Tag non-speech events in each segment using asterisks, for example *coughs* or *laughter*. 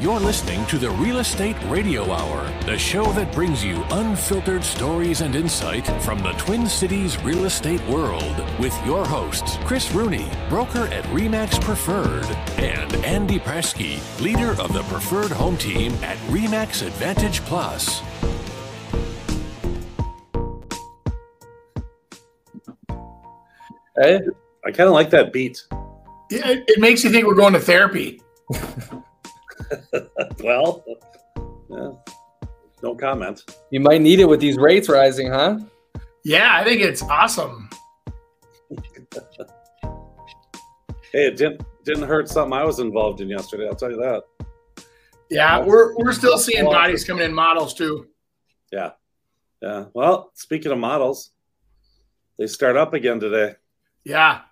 You're listening to the Real Estate Radio Hour, the show that brings you unfiltered stories and insight from the Twin Cities real estate world with your hosts, Chris Rooney, broker at REMAX Preferred, and Andy Presky, leader of the Preferred Home Team at REMAX Advantage Plus. Hey, I kind of like that beat. It, it makes you think we're going to therapy. *laughs* *laughs* well, yeah, no comment. You might need it with these rates rising, huh? Yeah, I think it's awesome. *laughs* hey, it didn't didn't hurt something I was involved in yesterday. I'll tell you that. Yeah, we're we're still seeing bodies coming in models too. Yeah, yeah. Well, speaking of models, they start up again today. Yeah,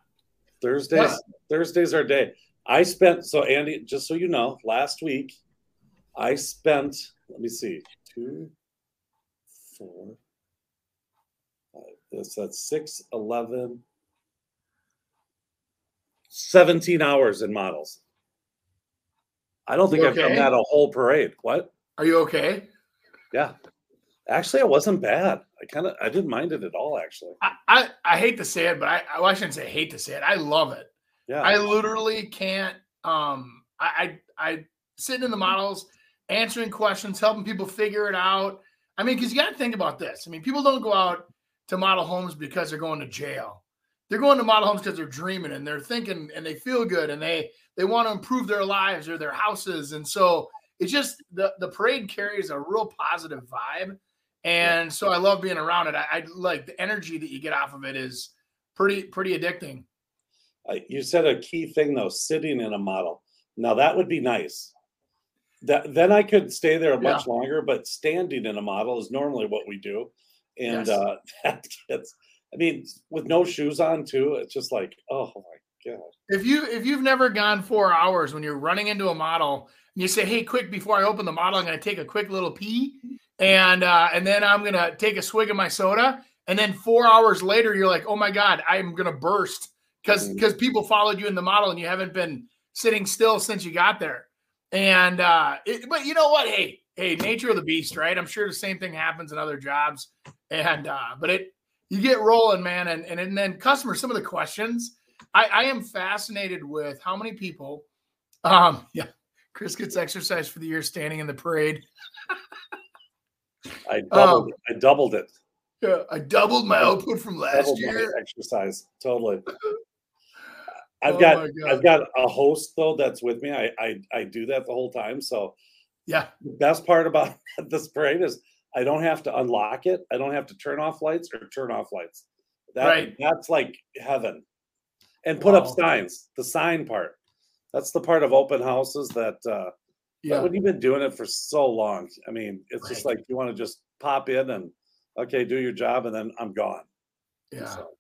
Thursdays. Thursdays are day. I spent so Andy, just so you know, last week I spent. Let me see, two, four, five. This that's six, 11, 17 hours in models. I don't think You I've done that a whole parade. What? are you okay? Yeah. Actually, it wasn't bad. I kind of I didn't mind it at all. Actually, I, I, I hate to say it, but I, I, well, I shouldn't say hate to say it. I love it. Yeah. I literally can't. Um, I, I, I sitting in the models, answering questions, helping people figure it out. I mean, because you got to think about this. I mean, people don't go out to model homes because they're going to jail. They're going to model homes because they're dreaming and they're thinking and they feel good and they they want to improve their lives or their houses. And so it's just the the parade carries a real positive vibe. And so I love being around it. I, I like the energy that you get off of it is pretty pretty addicting. I- you said a key thing though sitting in a model now that would be nice that then i could stay there a much longer but standing in a model is normally what we do and Yes. uh *laughs* that gets i mean with no shoes on too it's just like oh my god If you if you've never gone four hours when you're running into a model and you say, "Hey, quick! Before I open the model, I'm going to take a quick little pee, and uh, and then I'm going to take a swig of my soda." And then four hours later, you're like, "Oh my god, I'm going to burst because because people followed you in the model and you haven't been sitting still since you got there." And uh, it, but you know what? Hey, hey, nature of the beast, right? I'm sure the same thing happens in other jobs, and uh, but it you get rolling, man, and and, and then customers, some of the questions. I, I am fascinated with how many people. Um, *laughs* yeah, Chris gets exercise for the year standing in the parade. i doubled Um, it. i doubled it Yeah, I doubled my output from last doubled year. exercise totally i've Oh got i've got a host though that's with me I, I i do that the whole time so Yeah, the best part about *laughs* this parade is I don't have to unlock it. I don't have to turn off lights or turn off lights. That Right. that's like heaven. And put up signs. The sign part. That's the part of open houses that uh yeah. when you've been doing it for so long. I mean, it's just like you want to just pop in and okay, do your job and then I'm gone. Yeah. So,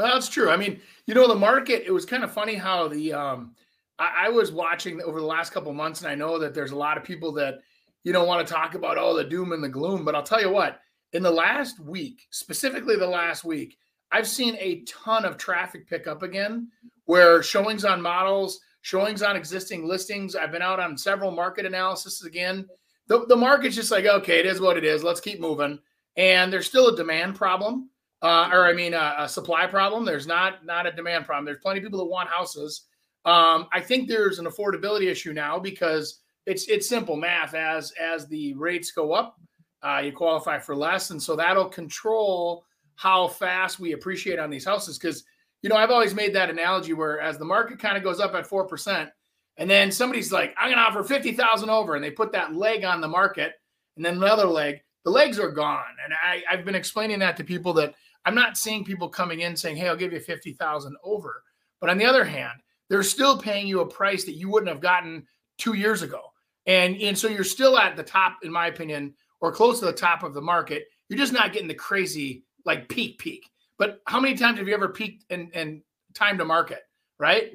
Well, that's true. I mean, you know, the market, it was kind of funny how the um I, I was watching over the last couple months, and I know that there's a lot of people that you know want to talk about oh the doom and the gloom, but I'll tell you what, in the last week, specifically the last week, I've seen a ton of traffic pick up again where showings on models, showings on existing listings. I've been out on several market analysis again. The, the market's just like, okay, it is what it is. Let's keep moving. And there's still a demand problem uh, or I mean, a, a supply problem. There's not not a demand problem. There's plenty of people that want houses. Um, I think there's an affordability issue now because it's it's simple math. As as the rates go up, uh, you qualify for less, and so that'll control how fast we appreciate on these houses. Because you know, I've always made that analogy where as the market kind of goes up at four percent, and then somebody's like, "I'm going to offer fifty thousand over," and they put that leg on the market, and then the other leg, the legs are gone. And I, I've been explaining that to people that I'm not seeing people coming in saying, "Hey, I'll give you fifty thousand over." But on the other hand, they're still paying you a price that you wouldn't have gotten two years ago, and and so you're still at the top, in my opinion, or close to the top of the market. You're just not getting the crazy like peak peak. But how many times have you ever peaked and and time to market, right?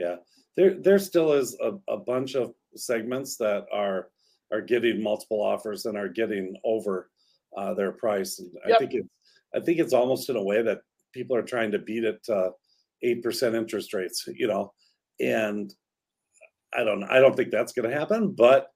yeah. There there still is a, a bunch of segments that are are getting multiple offers and are getting over uh, their price. And I think it's I think it's almost in a way that people are trying to beat it eight percent interest rates, you know, and I don't I don't think that's going to happen, but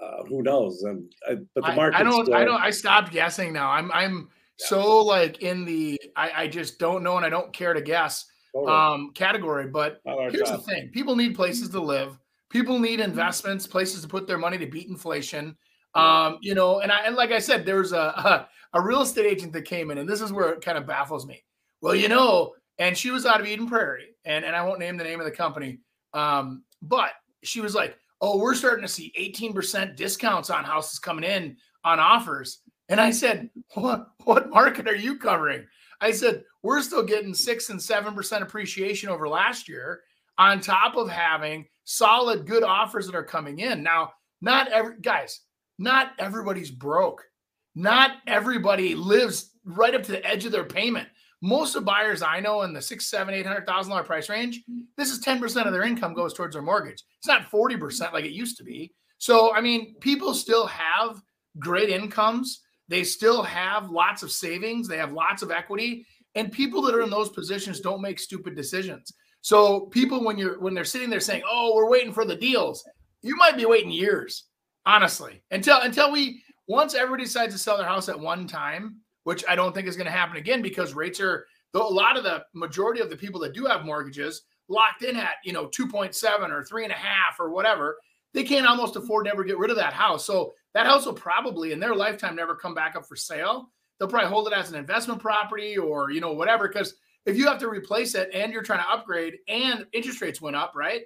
uh, who knows? And I, but the market. I, I don't. Still, I don't. I stopped guessing now. I'm. I'm yeah. so like in the. I, I just don't know, and I don't care to guess. Totally. Um, category. But here's job. the thing: people need places to live. People need investments, places to put their money to beat inflation. Um, you know, and I and like I said, there was a, a *laughs* a real estate agent that came in, and this is where it kind of baffles me. Well, you know, and she was out of Eden Prairie, and and I won't name the name of the company, um, but she was like, "Oh, we're starting to see 18% discounts on houses coming in on offers." And I said, "What what market are you covering?" I said, "We're still getting 6 and 7% appreciation over last year on top of having solid good offers that are coming in." Now, not every guys, not everybody's broke. Not everybody lives right up to the edge of their payment. Most of buyers I know in the six, seven, eight hundred thousand dollar price range, this is 10% of their income goes towards their mortgage. It's not 40% like it used to be. So, I mean, people still have great incomes. They still have lots of savings. They have lots of equity. And people that are in those positions don't make stupid decisions. So people when you're when they're sitting there saying, "Oh, we're waiting for the deals," you might be waiting years, honestly, until until we once everybody decides to sell their house at one time which I don't think is going to happen again because rates are though a lot of the majority of the people that do have mortgages locked in at you know 2.7 or three and a half or whatever they can't almost afford to ever get rid of that house. So that house will probably in their lifetime never come back up for sale. They'll probably hold it as an investment property or you know whatever because if you have to replace it and you're trying to upgrade and interest rates went up right?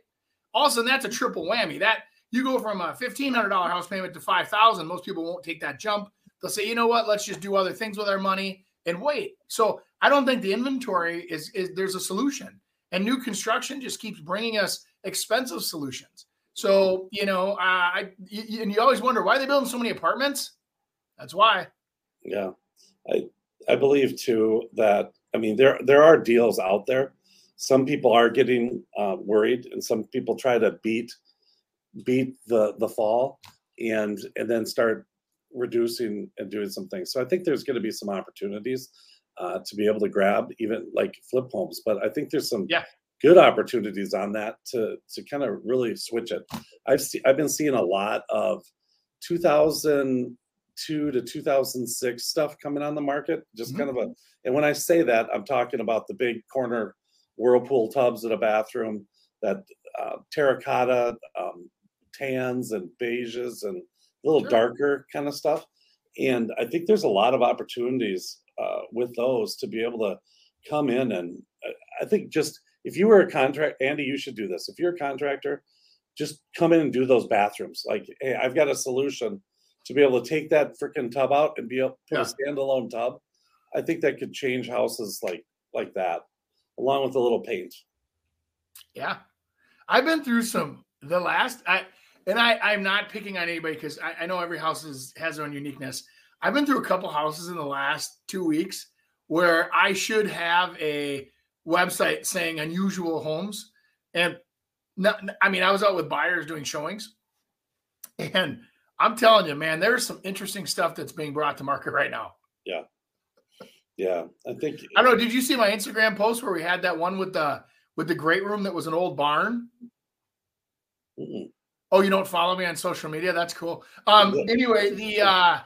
Also that's a triple whammy. That you go from a $1500 house payment to 5000 most people won't take that jump They'll say, you know what, let's just do other things with our money and wait. So I don't think the inventory is, is there's a solution. And new construction just keeps bringing us expensive solutions. So, you know, uh, I, you, and you always wonder why they building so many apartments. That's why. Yeah. I, I believe too that, I mean, there, there are deals out there. Some people are getting uh, worried and some people try to beat, beat the, the fall and, and then start reducing and doing some things. So I think there's going to be some opportunities uh, to be able to grab even like flip homes. But I think there's some yeah. good opportunities on that to to kind of really switch it. I've seen I've been seeing a lot of 2002 to 2006 stuff coming on the market. Just mm-hmm. kind of a and when I say that, I'm talking about the big corner whirlpool tubs in a bathroom that uh, terracotta um, tans and beiges and a little sure. darker kind of stuff. And I think there's a lot of opportunities uh, with those to be able to come in and uh, I think just if you were a contract, Andy, you should do this. If you're a contractor, just come in and do those bathrooms. Like, hey, I've got a solution to be able to take that freaking tub out and be able to put yeah. a standalone tub. I think that could change houses like like that, along with a little paint. Yeah, I've been through some. The last I and I, I'm not picking on anybody because I, I, know every house is, has their own uniqueness. I've been through a couple houses in the last two weeks where I should have a website saying unusual homes. And not, I mean, I was out with buyers doing showings. And I'm telling you, man, there's some interesting stuff that's being brought to market right now. Yeah. Yeah. I think I don't know. Did you see my Instagram post where we had that one with the with the great room that was an old barn? Mm-mm. Oh, you don't follow me on social media? That's cool. Um, anyway, the uh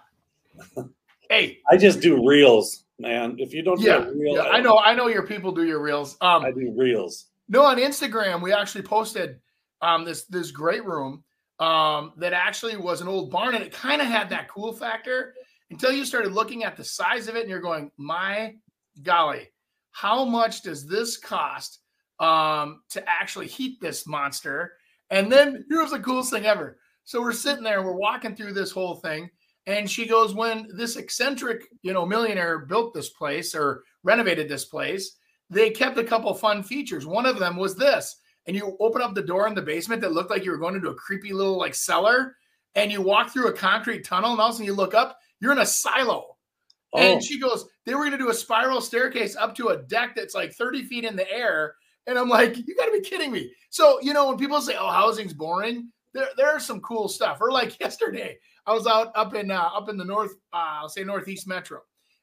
hey. I just do reels, man. If you don't yeah, reel, yeah I, I know I know your people do your reels. Um I do reels. No, on Instagram, we actually posted um this this great room um that actually was an old barn and it kind of had that cool factor until you started looking at the size of it and you're going, my golly, how much does this cost um to actually heat this monster? And then here's the coolest thing ever. So we're sitting there, we're walking through this whole thing, and she goes, "When this eccentric, you know, millionaire built this place or renovated this place, they kept a couple fun features. One of them was this, and you open up the door in the basement that looked like you were going into a creepy little like cellar, and you walk through a concrete tunnel, and all of a sudden you look up, you're in a silo." Oh. And she goes, "They were going to do a spiral staircase up to a deck that's like 30 feet in the air." And I'm like, you got to be kidding me. So, you know, when people say, oh, housing's boring, there, there's some cool stuff. Or like *laughs* yesterday, I was out up in uh, up in the north, uh, I'll say northeast metro,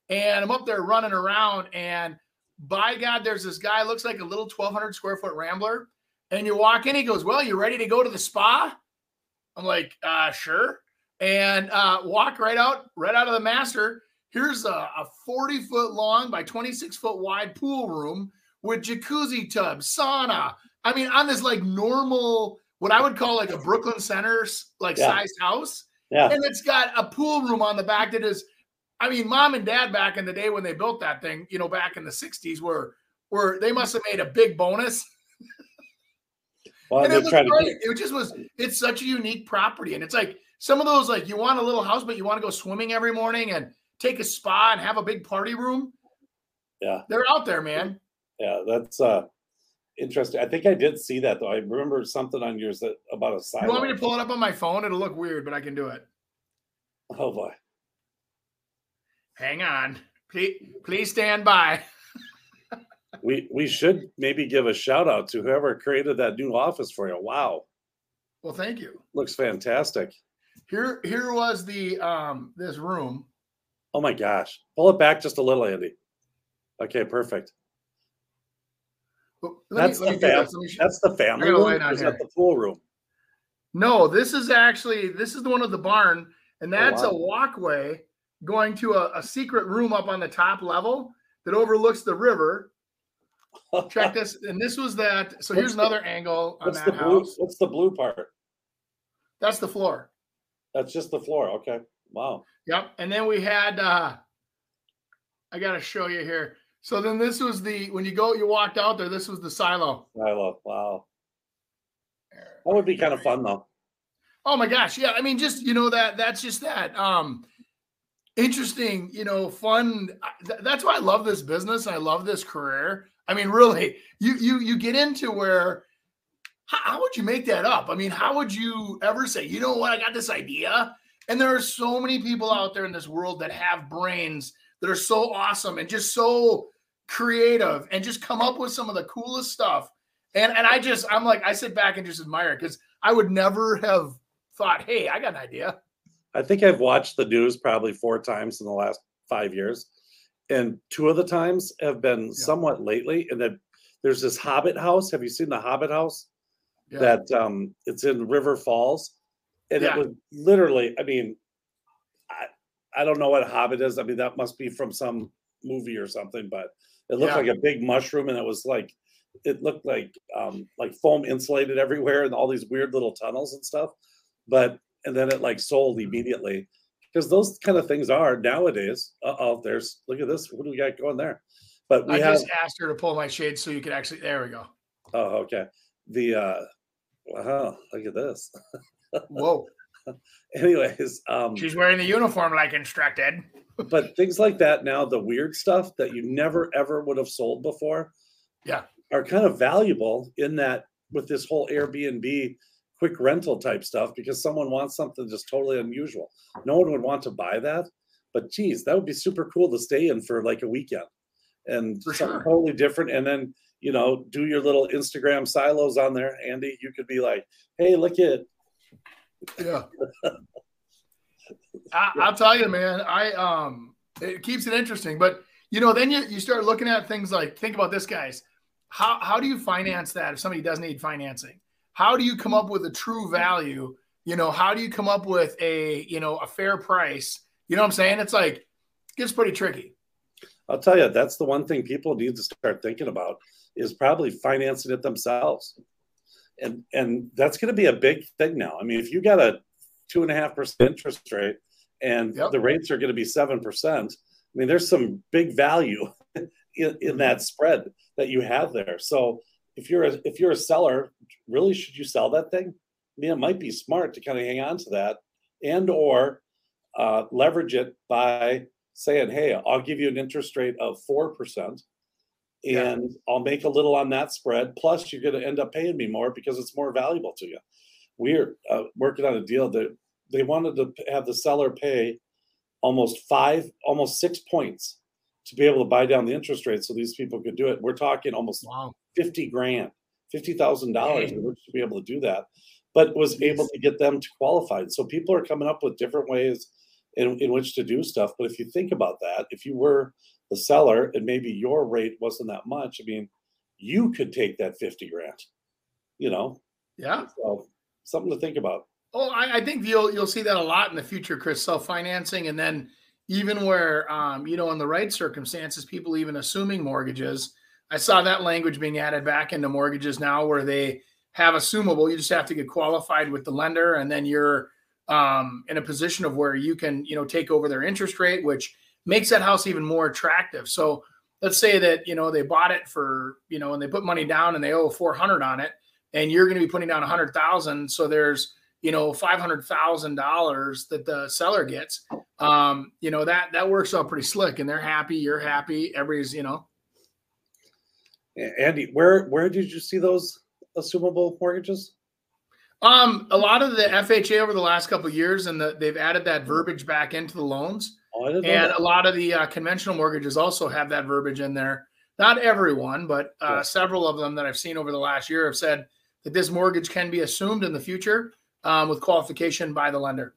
and I'm up there running around. And by God, there's this guy looks like a little 1,200 square foot rambler, And you walk in, he goes, Well, you ready to go to the spa? I'm like, uh, sure. And uh, walk right out, right out of the master. Here's a, a 40 foot long by 26 foot wide pool room with jacuzzi tub, sauna. I mean, on this like normal, what I would call like a Brooklyn Center like Yeah. sized house. Yeah. And it's got a pool room on the back that is, I mean, mom and dad back in the day when they built that thing, you know, back in the 60s were were they must have made a big bonus. *laughs* Well, and it was trying to great. It just was it's such a unique property. And it's like some of those, like you want a little house, but you want to go swimming every morning and take a spa and have a big party room. Yeah. They're out there, man. Yeah, that's uh interesting. I think I did see that though. I remember something on yours that about a silo. You want me to pull it up on my phone? It'll look weird, but I can do it. Oh boy. Hang on. Please, please stand by. *laughs* We we should maybe give a shout out to whoever created that new office for you. Wow. Well, thank you. Looks fantastic. Here, here was the um this room. Oh my gosh. Pull it back just a little, Andy. Okay, perfect. That's me the fam- this. Let me That's the family got room. light or on Is that the pool room? No, this is actually this is the one with the barn, and that's wow. a walkway going to a, a secret room up on the top level that overlooks the river. *laughs* Check this, and this was that. So What's here's the- another angle on What's that the blue? house. What's the blue part? That's the floor. That's just the floor. Okay. Wow. Yep. And then we had uh I gotta show you here. So then this was the when you go, you walked out there, this was the silo. Silo. Wow. That would be kind of fun though. Oh my gosh, yeah. I mean, just you know that that's just that. Um interesting, you know, fun. Th- that's why I love this business. and I love this career. I mean, really, you you you get into where how, how would you make that up? I mean, how would you ever say, you know what, I got this idea? And there are so many people out there in this world that have brains that are so awesome and just so creative and just come up with some of the coolest stuff. And and I just I'm like I sit back and just admire it because I would never have thought, hey, I got an idea. I think I've watched the news probably four times in the last five years, and two of the times have been somewhat lately. And then there's this Hobbit house. Have you seen the Hobbit house? Yeah. That um, it's in River Falls, and Yeah. it was literally. I mean, I I don't know what Hobbit is. I mean, that must be from some movie or something. But it looked Yeah. like a big mushroom, and it was like it looked like um, like foam insulated everywhere, and all these weird little tunnels and stuff. But and then it like sold immediately because those kind of things are nowadays. Uh oh, there's look at this. What do we got going there? But we I have. just asked her to pull my shade so you could actually. There we go. Oh, okay. The uh, wow, look at this. *laughs* Whoa, *laughs* Anyways, um, she's wearing the uniform like instructed. *laughs* but things like that now, the weird stuff that you never ever would have sold before, Yeah. are kind of valuable in that with this whole Airbnb quick rental type stuff because someone wants something just totally unusual. No one would want to buy that, but geez, that would be super cool to stay in for like a weekend and For something sure. totally different. And then you know, do your little Instagram silos on there, Andy. You could be like, "Hey, look at Yeah. *laughs* I, I'll tell you, man. I um, it keeps it interesting, but you know, then you you start looking at things like think about this, guys. How how do you finance that if somebody does need financing? How do you come up with a true value? You know, how do you come up with a you know a fair price? You know what I'm saying? It's like it gets pretty tricky. I'll tell you, that's the one thing people need to start thinking about is probably financing it themselves. And and that's going to be a big thing now. I mean, if you got a two and a half percent interest rate and Yep. the rates are going to be seven percent, I mean, there's some big value *laughs* in, in that spread that you have there. So if you're a, if you're a seller, really should you sell that thing? I mean, it might be smart to kind of hang on to that and or uh, leverage it by saying, "Hey, I'll give you an interest rate of four percent, Yeah. and I'll make a little on that spread. Plus, you're going to end up paying me more because it's more valuable to you." We're uh, working on a deal that they wanted to have the seller pay almost five, almost six points to be able to buy down the interest rate, so these people could do it. We're talking almost Wow. fifty grand, fifty thousand dollars Dang. in which to be able to do that, but was able to get them to qualified. So people are coming up with different ways in, in which to do stuff. But if you think about that, if you were the seller and maybe your rate wasn't that much, I mean, you could take that fifty grand you know. Yeah. So something to think about. Oh, I, I, think you'll you'll see that a lot in the future, Chris. Self financing, and then even where um, you know, in the right circumstances, people even assuming mortgages. I saw that language being added back into mortgages now, where they have assumable. You just have to get qualified with the lender, and then you're um, in a position of where you can, you know, take over their interest rate, which makes that house even more attractive. So let's say that you know they bought it for you know, and they put money down and they owe four hundred on it, and you're going to be putting down a hundred thousand. So there's you know five hundred thousand dollars that the seller gets. Um, you know that that works out pretty slick, and they're happy. You're happy. Everybody's you know. Andy, where where did you see those assumable mortgages? Um, a lot of the FHA over the last couple years, and the, they've added that verbiage back into the loans. And a lot of the uh, conventional mortgages also have that verbiage in there. Not everyone, but uh, yeah. several of them that I've seen over the last year have said that this mortgage can be assumed in the future um, with qualification by the lender.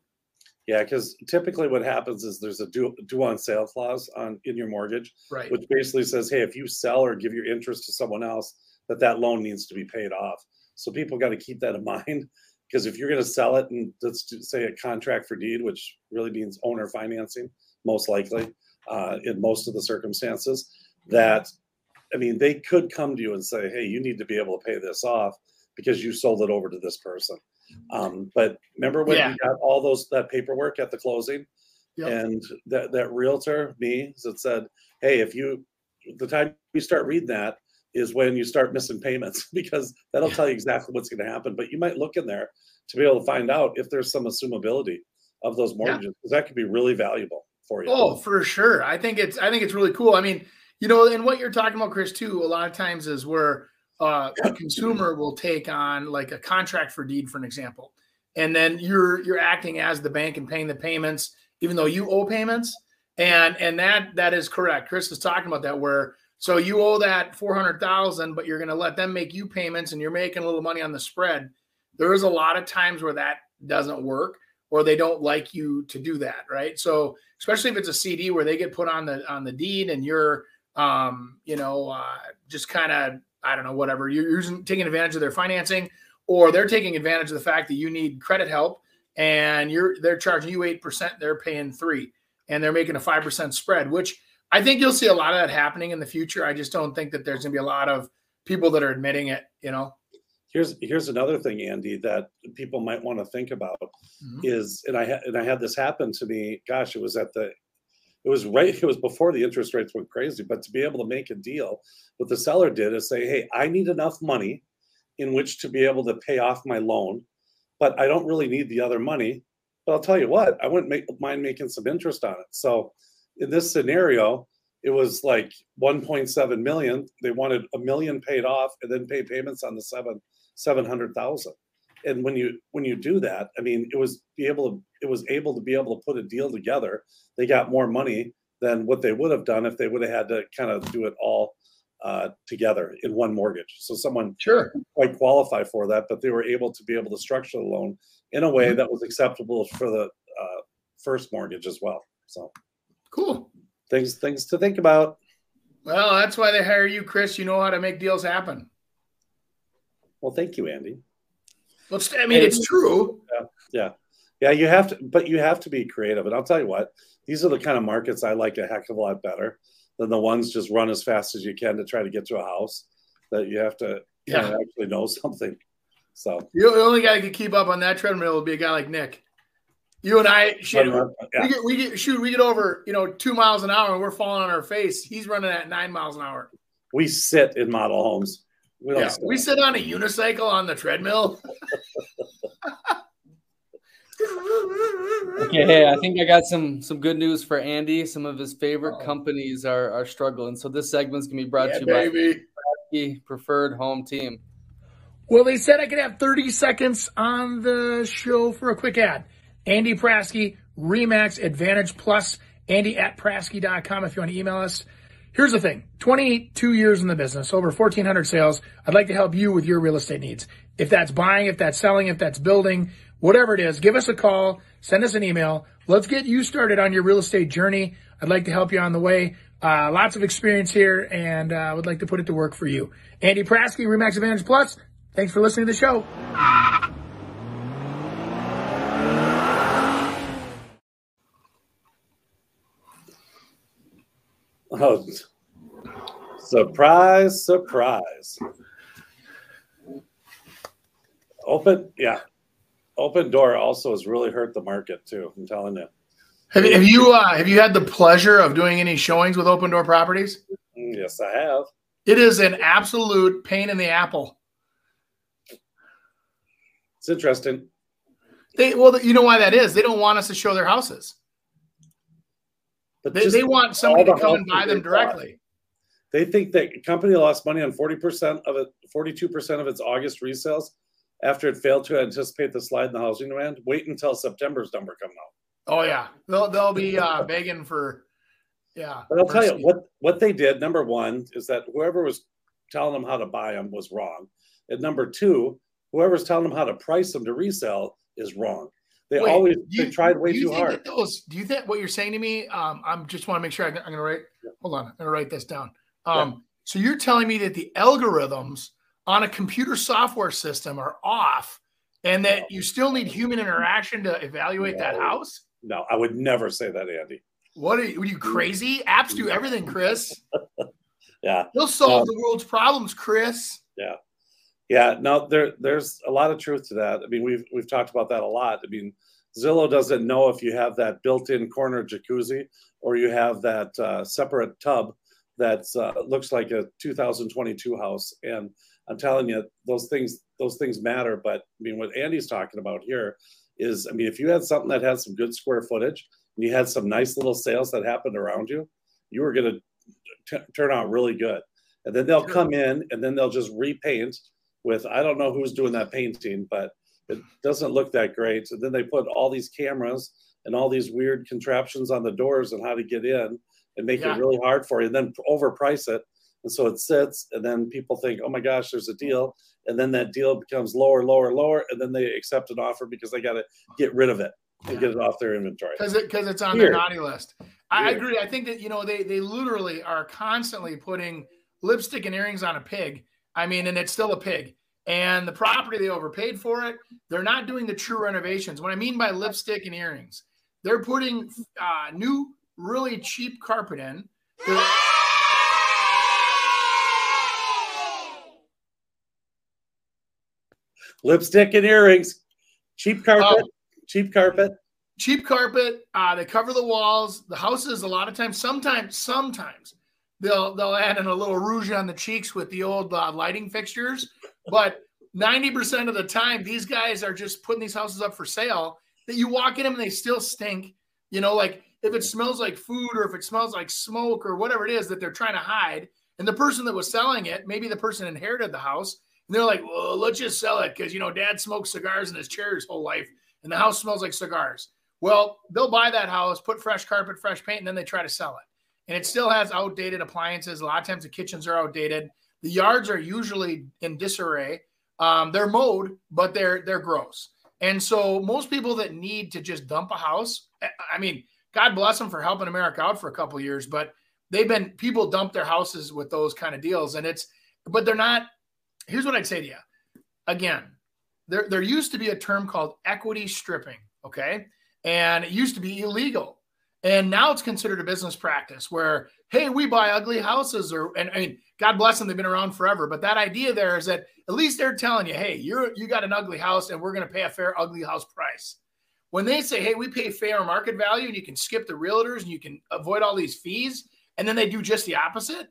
Yeah, because typically what happens is there's a due, due on sale clause on in your mortgage, right. which basically says, hey, if you sell or give your interest to someone else, that that loan needs to be paid off. So people got to keep that in *laughs* mind because if you're going to sell it and let's say a contract for deed, which really means owner financing, most likely uh, in most of the circumstances, that I mean they could come to you and say, hey, you need to be able to pay this off because you sold it over to this person. Um, but remember when yeah. you got all those that paperwork at the closing, yep. and that that realtor me that said, hey, if you the time you start reading that is when you start missing payments *laughs* because that'll tell you exactly what's going to happen. But you might look in there to be able to find out if there's some assumability of those mortgages because yeah. that could be really valuable for you. Oh, for sure. I think it's I think it's really cool. I mean, you know, and what you're talking about, Chris, too, a lot of times is where uh, a consumer will take on like a contract for deed, for an example, and then you're you're acting as the bank and paying the payments, even though you owe payments. And and that that is correct. Chris is talking about that where so you owe that 400,000 but you're going to let them make you payments and you're making a little money on the spread. There is a lot of times where that doesn't work or they don't like you to do that, right? So especially if it's a CD where they get put on the on the deed and you're um, you know, uh, just kind of I don't know whatever, you're using taking advantage of their financing or they're taking advantage of the fact that you need credit help and you're they're charging you 8%, they're paying 3 and they're making a 5% spread, which I think you'll see a lot of that happening in the future. I just don't think that there's going to be a lot of people that are admitting it. You know. Here's here's another thing, Andy, that people might want to think about mm-hmm. is, and I had and I had this happen to me. Gosh, it was at the, it was right. It was before the interest rates went crazy. But to be able to make a deal, what the seller did is say, "Hey, I need enough money in which to be able to pay off my loan, but I don't really need the other money. But I'll tell you what, I wouldn't make, mind making some interest on it." So in this scenario, it was like 1.7 million. They wanted a million paid off and then pay payments on the seven 700,000. And when you when you do that, I mean, it was be able to it was able to be able to put a deal together. They got more money than what they would have done if they would have had to kind of do it all uh, together in one mortgage. So someone sure quite qualify for that, but they were able to be able to structure the loan in a way mm-hmm. that was acceptable for the uh, first mortgage as well. So Cool. Things things to think about. Well, that's why they hire you, Chris. You know how to make deals happen. Well, thank you, Andy. Well, I mean, it's true. Yeah, yeah, yeah. You have to, but you have to be creative. And I'll tell you what; these are the kind of markets I like a heck of a lot better than the ones just run as fast as you can to try to get to a house. That you have to yeah. Know, actually know something. So you the only guy that can keep up on that treadmill would be a guy like Nick. You and I, shit, yeah. we get, we get, shoot, we get over, you know, two miles an hour and we're falling on our face. He's running at nine miles an hour. We sit in model homes. We yeah, we sit on a unicycle on the treadmill. *laughs* okay, hey, I think I got some some good news for Andy. Some of his favorite oh. companies are are struggling. So this segment's gonna be brought yeah, to you baby. by Preferred Home Team. Well, they said I could have 30 seconds on the show for a quick ad. Andy Prasky, Remax Advantage Plus, Andy at Prasky.com if you want to email us. Here's the thing 22 years in the business, over 1,400 sales. I'd like to help you with your real estate needs. If that's buying, if that's selling, if that's building, whatever it is, give us a call, send us an email. Let's get you started on your real estate journey. I'd like to help you on the way. Uh, lots of experience here and uh, would like to put it to work for you. Andy Prasky, Remax Advantage Plus. Thanks for listening to the show. Oh, *laughs* surprise, surprise. Open, yeah. Opendoor also has really hurt the market too. I'm telling you. Have, have you uh, have you had the pleasure of doing any showings with Opendoor Properties? Mm, yes, I have. It is an absolute pain in the apple. It's interesting. They well, you know why that is? They don't want us to show their houses. But they, they want somebody to come and buy them directly. They think that company lost money on 40% of it, 42% of its August resales after it failed to anticipate the slide in the housing demand. Wait until September's number comes out. Oh yeah, they'll they'll be uh, begging for yeah. But I'll tell you what what they did. Number one is that whoever was telling them how to buy them was wrong, and number two, whoever's telling them how to price them to resell is wrong. They Wait, always you, they tried way too hard. Those, do you think what you're saying to me? Um, I'm just want to make sure I, am going to write. Yeah. Hold on, I'm going to write this down. Um, yeah. So you're telling me that the algorithms on a computer software system are off, and that you still need human interaction to evaluate no. that house? No, I would never say that, Andy. What are you? Are you crazy? Apps do everything, Chris. *laughs* yeah, they'll solve um, the world's problems, Chris. Yeah, yeah. No, there, there's a lot of truth to that. I mean, we've we've talked about that a lot. I mean, Zillow doesn't know if you have that built-in corner jacuzzi or you have that uh, separate tub that uh, looks like a 2022 house. And I'm telling you, those things those things matter. But I mean, what Andy's talking about here is, I mean, if you had something that had some good square footage and you had some nice little sales that happened around you, you were going to turn out really good. And then they'll come in and then they'll just repaint with, I don't know who's doing that painting, but it doesn't look that great. And then they put all these cameras and all these weird contraptions on the doors and how to get in and make yeah. it really hard for you and then overprice it. And so it sits, and then people think, oh my gosh, there's a deal and then that deal becomes lower, lower, lower, and then they accept an offer because they got to get rid of it and get it off their inventory because it, cause it's on Weird. their naughty list. I Weird. agree. I think that you know they they literally are constantly putting lipstick and earrings on a pig. I mean, and it's still a pig. And the property they overpaid for it. They're not doing the true renovations. What I mean by lipstick and earrings, they're putting uh, new, really cheap carpet in. They're, lipstick and earrings, cheap carpet, oh. cheap carpet. Cheap carpet. Uh, they cover the walls. The houses a lot of times, sometimes, sometimes they'll they'll add in a little rouge on the cheeks with the old uh, lighting fixtures. But ninety percent of the time, these guys are just putting these houses up for sale. That you walk in them and they still stink. You know, like if it smells like food or if it smells like smoke or whatever it is that they're trying to hide. And the person that was selling it, maybe the person inherited the house and they're like, well, let's just sell it because, you know, dad smoked cigars in his chair his whole life and the house smells like cigars. Well, they'll buy that house, put fresh carpet, fresh paint, and then they try to sell it. And it still has outdated appliances. A lot of times the kitchens are outdated. The yards are usually in disarray. Um, they're mowed, but they're they're gross. And so most people that need to just dump a house, I mean, God bless them for helping America out for a couple years, but they've been people dump their houses with those kind of deals, and it's but they're not here's what I'd say to you. Again, there, there used to be a term called equity stripping, okay? And it used to be illegal. And now it's considered a business practice where, hey, we buy ugly houses, or and I mean, God bless them, they've been around forever. But that idea there is that at least they're telling you, hey, you're you got an ugly house, and we're going to pay a fair ugly house price. When they say, hey, we pay fair market value, and you can skip the realtors and you can avoid all these fees, and then they do just the opposite.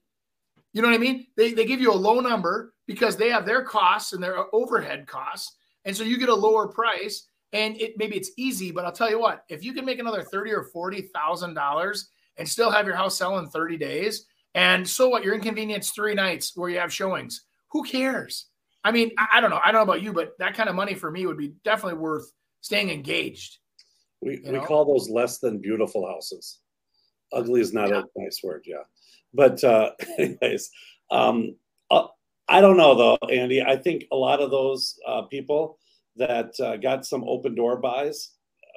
You know what I mean? They they give you a low number, because they have their costs and their overhead costs. And so you get a lower price and it maybe it's easy, but I'll tell you what, if you can make another 30 or forty thousand dollars and still have your house sell in 30 days, and so what, you're inconvenienced three nights where you have showings. Who cares? I mean, I, I, don't know. I don't know about you, but that kind of money for me would be definitely worth staying engaged. We, we call those less than beautiful houses. Ugly is not yeah. a nice word, yeah. But uh, *laughs* anyways, um, uh, I don't know though, Andy. I think a lot of those uh, people that uh, got some Opendoor buys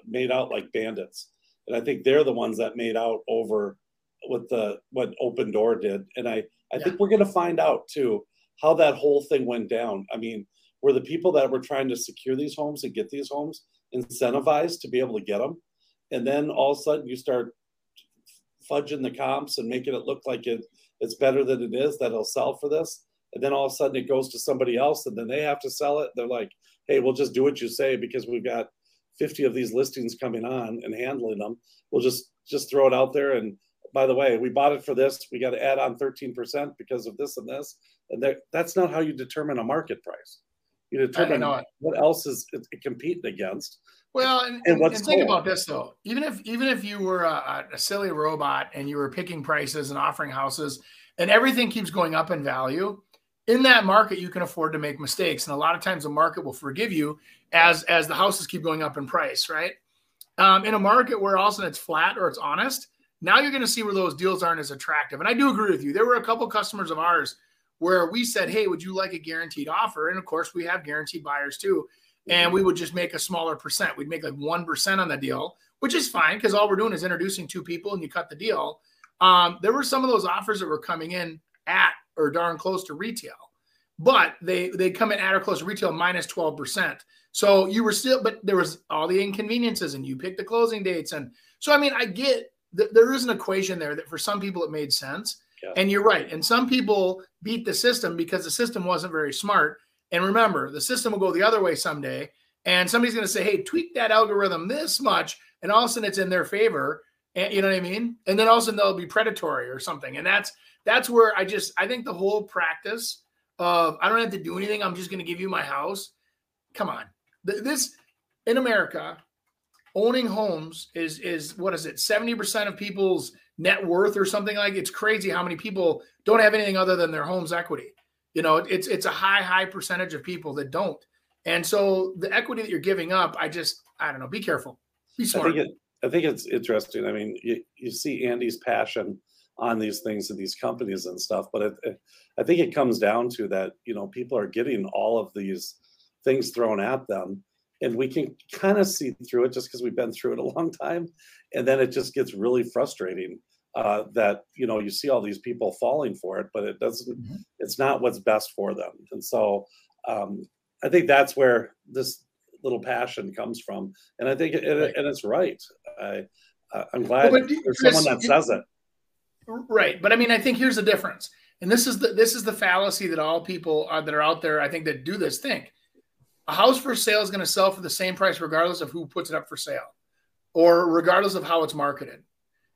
made out like bandits, and I think they're the ones that made out over what the what Opendoor did. And I I yeah. think we're going to find out too how that whole thing went down. I mean, were the people that were trying to secure these homes and get these homes incentivized to be able to get them. And then all of a sudden you start fudging the comps and making it look like it, it's better than it is that it'll sell for this. And then all of a sudden it goes to somebody else and then they have to sell it. They're like, hey, we'll just do what you say because we've got 50 of these listings coming on and handling them. We'll just just throw it out there. And by the way, we bought it for this. We got to add on 13% because of this and this. And that, that's not how you determine a market price. You determine what else is competing against. Well, and, and, and think about this though. Even if even if you were a, a silly robot and you were picking prices and offering houses, and everything keeps going up in value, in that market you can afford to make mistakes and a lot of times the market will forgive you as as the houses keep going up in price right? Um, in a market where all of a sudden it's flat or it's honest now you're going to see where those deals aren't as attractive. And i do agree with you. There were a couple customers of ours where we said hey would you like a guaranteed offer? And of course we have guaranteed buyers too. And we would just make a smaller percent. We'd make like 1% on the deal which is fine because all we're doing is introducing two people and you cut the deal. Um, there were some of those offers that were coming in at or darn close to retail. But they they come in at or close to retail minus 12%. So you were still, but there was all the inconveniences and you picked the closing dates. And so, I mean, I get that there is an equation there that for some people it made sense. Yeah. And you're right. And some people beat the system because the system wasn't very smart. And remember, the system will go the other way someday. And somebody's going to say, hey, tweak that algorithm this much. And all of a sudden it's in their favor. And you know what I mean? And then all of a sudden they'll be predatory or something. And that's that's where I just I think the whole practice of I don't have to do anything. I'm just going to give you my house. Come on, this in America, owning homes is is what is it? Seventy percent of people's net worth or something like. It's crazy how many people don't have anything other than their home's equity. You know, it's it's a high high percentage of people that don't. And so the equity that you're giving up, I just I don't know. Be careful. Be smart. I think, it, I think it's interesting. I mean, you, you see Andy's passion on these things and these companies and stuff. But it, it, I think it comes down to that, you know, people are getting all of these things thrown at them. And we can kind of see through it just because we've been through it a long time. And then it just gets really frustrating uh, that, you know, you see all these people falling for it, but it doesn't, mm-hmm. it's not what's best for them. And so um, I think that's where this little passion comes from. And I think, it, right. and it's right. I, I'm glad well, there's someone that says it. Right, but I mean, I think here's the difference, and this is the this is the fallacy that all people are, that are out there, I think, that do this think. A house for sale is going to sell for the same price regardless of who puts it up for sale, or regardless of how it's marketed,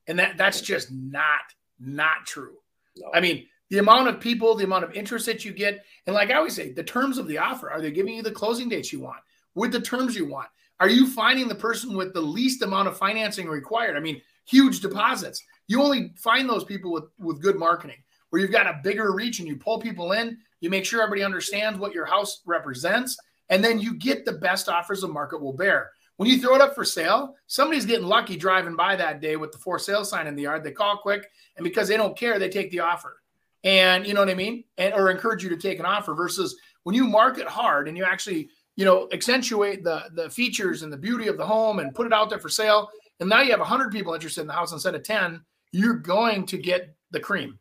and that that's just not not true. No. I mean, the amount of people, the amount of interest that you get, and like I always say, the terms of the offer. Are they giving you the closing dates you want with the terms you want? Are you finding the person with the least amount of financing required? I mean, huge deposits. You only find those people with, with good marketing where you've got a bigger reach and you pull people in, you make sure everybody understands what your house represents, and then you get the best offers the market will bear. When you throw it up for sale, somebody's getting lucky driving by that day with the for sale sign in the yard. They call quick, and because they don't care, they take the offer. And you know what I mean? And or encourage you to take an offer versus when you market hard and you actually, you know, accentuate the the features and the beauty of the home and put it out there for sale. And now you have 100 people interested in the house instead of 10 you're going to get the cream.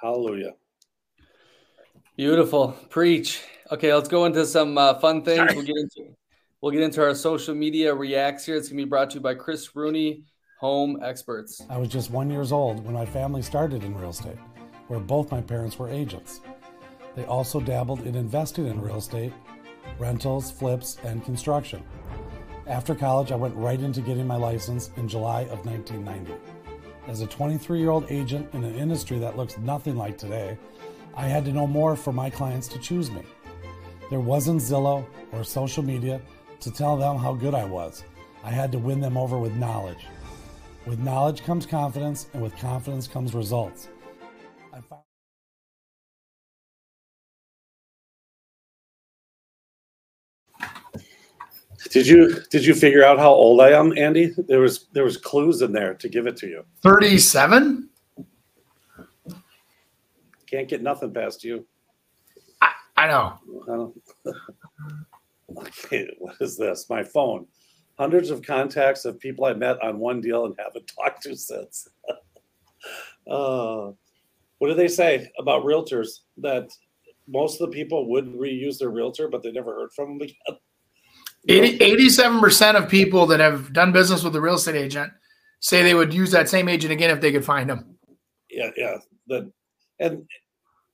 Hallelujah. Beautiful. Preach. Okay, let's go into some uh, fun things. Sorry. We'll get into we'll get into our social media reacts here. It's gonna be brought to you by Chris Rooney, Home Experts. I was just one years old when my family started in real estate, where both my parents were agents. They also dabbled in investing in real estate, rentals, flips, and construction. After college, I went right into getting my license in July of 1990. As a 23 year old agent in an industry that looks nothing like today, I had to know more for my clients to choose me. There wasn't Zillow or social media to tell them how good I was. I had to win them over with knowledge. With knowledge comes confidence, and with confidence comes results. Did you did you figure out how old I am, Andy? There was there was clues in there to give it to you. Thirty-seven. Can't get nothing past you. I, I know. I *laughs* okay, what is this? My phone. Hundreds of contacts of people I met on one deal and haven't *laughs* talked to since. *laughs* uh, what do they say about realtors that most of the people would reuse their realtor, but they never heard from them again. 87% of people that have done business with a real estate agent say they would use that same agent again if they could find them. Yeah, yeah. The, and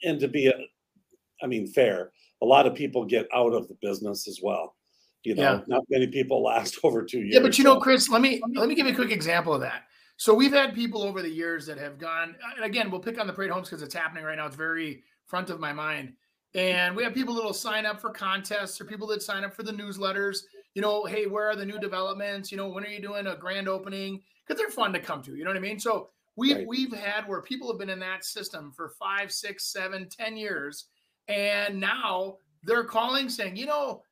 and to be, a, I mean, fair, a lot of people get out of the business as well. You know, yeah. not many people *laughs* last over two years. Yeah, but you know, Chris, let me let me give you a quick example of that. So we've had people over the years that have gone, and again, we'll pick on the Parade Homes because it's happening right now. It's very front of my mind. And we have people that will sign up for contests or people that sign up for the newsletters. You know, hey, where are the new developments? You know, when are you doing a grand opening? Because they're fun to come to. You know what I mean? So we've right. we've had where people have been in that system for five, six, seven, ten years, and now they're calling saying, you know,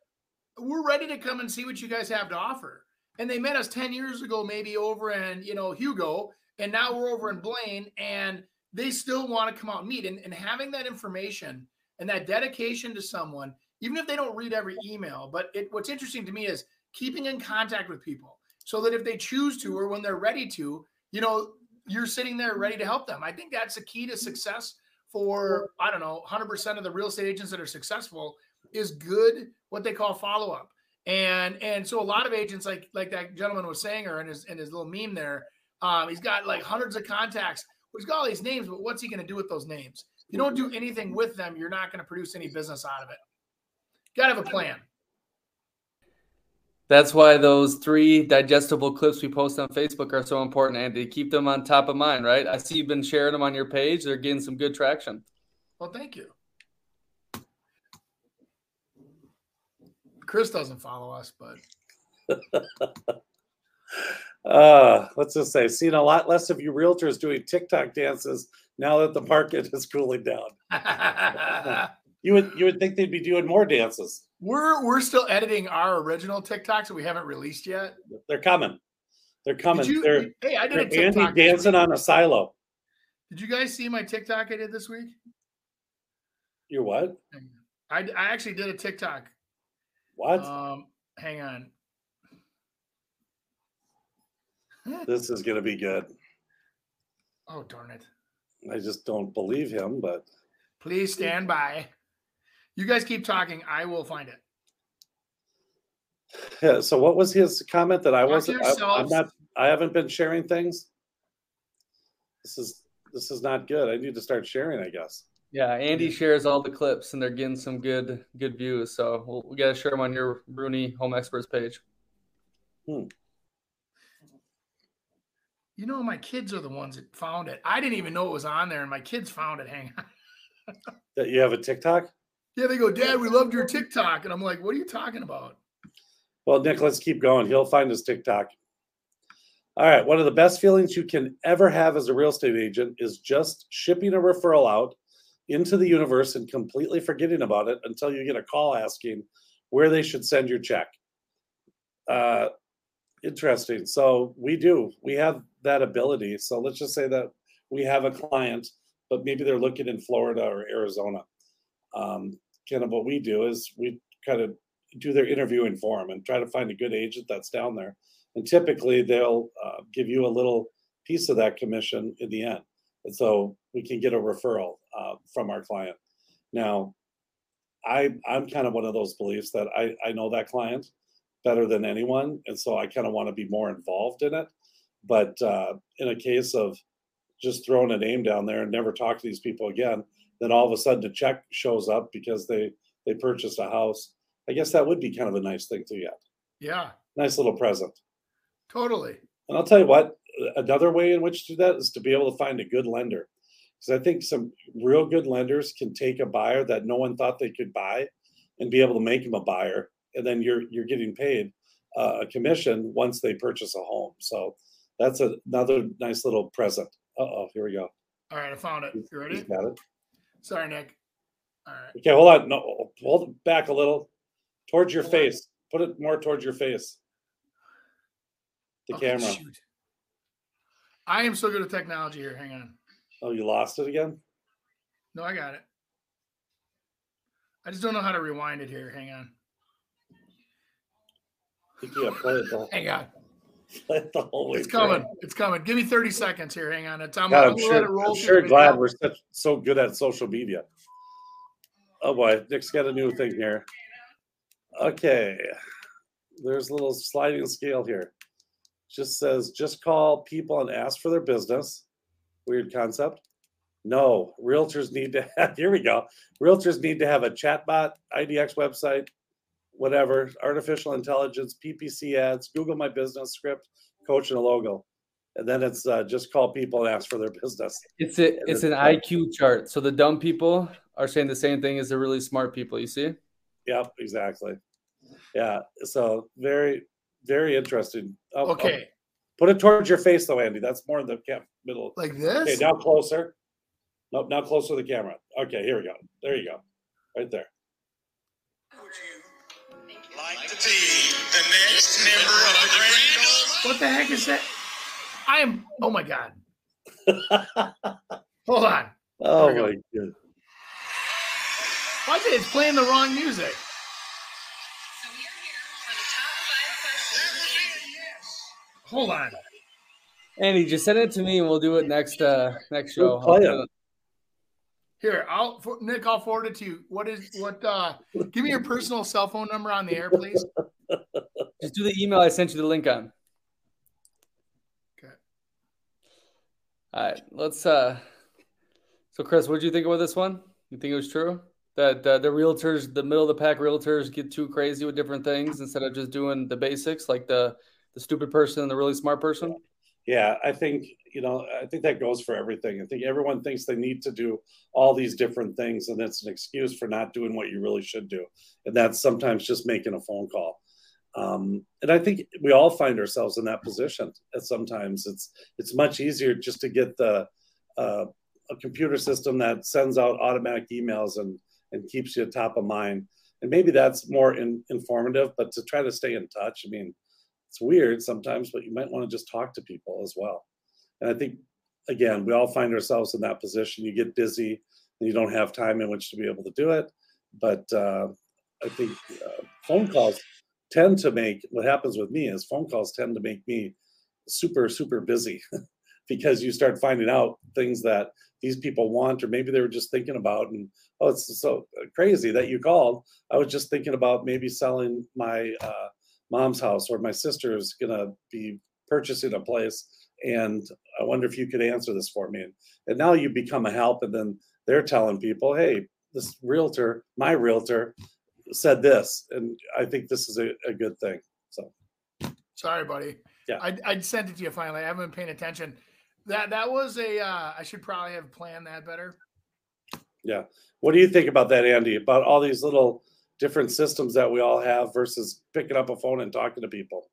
we're ready to come and see what you guys have to offer. And they met us 10 years ago, maybe over in, you know, Hugo, and now we're over in Blaine, and they still want to come out and meet. And, and having that information and that dedication to someone, even if they don't read every email, but it, what's interesting to me is keeping in contact with people so that if they choose to or when they're ready to, you know, you're sitting there ready to help them. I think that's the key to success for, I don't know, 100% of the real estate agents that are successful is good, what they call follow up. And and so a lot of agents like like that gentleman was saying or in his in his little meme there, um, he's got like hundreds of contacts. He's got all these names, but what's he going to do with those names? If you don't do anything with them, you're not going to produce any business out of it. Got to have a plan. That's why those three digestible clips we post on Facebook are so important, Andy. Keep them on top of mind, right? I see you've been sharing them on your page. They're getting some good traction. Well, thank you. Chris doesn't follow us, but *laughs* uh let's just say seen a lot less of you realtors doing TikTok dances now that the market is cooling down. *laughs* you would you would think they'd be doing more dances. We're we're still editing our original TikToks that we haven't released yet. They're coming. They're coming. You, They're, hey, I did a TikTok Andy dancing on a silo. Did you guys see my TikTok I did this week? Your what? I, I actually did a TikTok what? Um, hang on. this is going to be good. Oh, darn it. I just don't believe him, but. Please stand by. You guys keep talking. I will find it. Yeah. So, what was his comment that I wasn't? I, am not. I haven't been sharing things. This is this is not good. I need to start sharing. I guess. Yeah, Andy shares all the clips, and they're getting some good good views. So we'll, we got to share them on your Rooney Home Experts page. Hmm. You know, my kids are the ones that found it. I didn't even know it was on there, and my kids found it. Hang on. *laughs* that you have a TikTok? Yeah, they go, Dad, we loved your TikTok, and I'm like, What are you talking about? Well, Nick, let's keep going. He'll find his TikTok. All right, one of the best feelings you can ever have as a real estate agent is just shipping a referral out into the universe and completely forgetting about it until you get a call asking where they should send your check. Uh, interesting. So we do. We have that ability. So let's just say that we have a client, but maybe they're looking in Florida or Arizona. Um, kind of what we do is we kind of do their interviewing for them and try to find a good agent that's down there. And typically they'll uh, give you a little piece of that commission in the end. And so we can get a referral uh, from our client. Now, I I'm kind of one of those beliefs that I I know that client better than anyone, and so I kind of want to be more involved in it. But uh, in a case of just throwing a name down there and never talk to these people again, then all of a sudden a check shows up because they they purchased a house. I guess that would be kind of a nice thing to get. Yeah. Nice little present. Totally. And I'll tell you what, another way in which to do that is to be able to find a good lender because I think some real good lenders can take a buyer that no one thought they could buy and be able to make them a buyer, and then you're you're getting paid uh, a commission once they purchase a home. So that's a, another nice little present. Uh oh, here we go. All right, I found it. You ready? got it. Sorry, Nick. All right. Okay, hold on. No, hold back a little towards your hold face. On. Put it more towards your face. The okay, camera. Shoot. I am so good at technology here. Hang on. Oh, you lost it again? No, I got it. I just don't know how to rewind it here. Hang on. Yeah, play it the, Hang on. Play it the whole. It's coming. It's coming. Give me 30 seconds here. Hang on. It's, I'm, God, I'm, I'm sure, I'm sure glad we're such, so good at social media. Oh boy, Nick's got a new thing here. Okay, there's a little sliding scale here. Just says just call people and ask for their business. Weird concept. No, realtors need to *laughs* have, here we go. Realtors need to have a chatbot, IDX website, whatever, artificial intelligence, PPC ads, Google My Business script, coach, and a logo. And then it's uh, just call people and ask for their *laughs* business. It's a, it's an IQ chart. So the dumb people are saying the same thing as the really smart people. You see? Yep, exactly. Yeah. So very, very interesting. Oh, okay. Oh, put it towards your face though, Andy. That's more in the cap middle. Like this? Okay, now closer. Nope, now closer to the camera. Okay, here we go. There you go. Right there. Would you like to be the next member of the Grand What the heck is that? I am oh my god. *laughs* Hold on. Oh my god. Why is it? It's playing the wrong music. Hold on. Andy, just send it to me and we'll do it next uh next show. We'll Here, I'll for, Nick, I'll forward it to you. What is what uh give me your personal cell phone number on the air, please. Just do the email I sent you the link on. Okay. All right, let's uh so Chris, what did you think about this one? You think it was true? That uh, the realtors, the middle of the pack realtors get too crazy with different things instead of just doing the basics like the the stupid person and the really smart person? Yeah, I think you know, I think that goes for everything. I think everyone thinks they need to do all these different things, and it's an excuse for not doing what you really should do, and that's sometimes just making a phone call. Um, and I think we all find ourselves in that position. And sometimes it's it's much easier just to get the uh, a computer system that sends out automatic emails and and keeps you top of mind. And maybe that's more in, informative, but to try to stay in touch, I mean, it's weird sometimes, but you might want to just talk to people as well. And I think, again, we all find ourselves in that position. You get busy and you don't have time in which to be able to do it. But uh, I think uh, phone calls tend to make what happens with me is phone calls tend to make me super, super busy *laughs* because you start finding out things that these people want, or maybe they were just thinking about. And oh, it's so crazy that you called. I was just thinking about maybe selling my uh, mom's house or my sister is going to be purchasing a place and i wonder if you could answer this for me. And, now you become a help and then they're telling people hey this realtor my realtor said this and i think this is a, a good thing so. Sorry buddy. Yeah. I, I sent it to you finally. I haven't been paying attention. That that was a uh, i should probably have planned that better. Yeah. What do you think about that andy about all these little different systems that we all have versus picking up a phone and talking to people?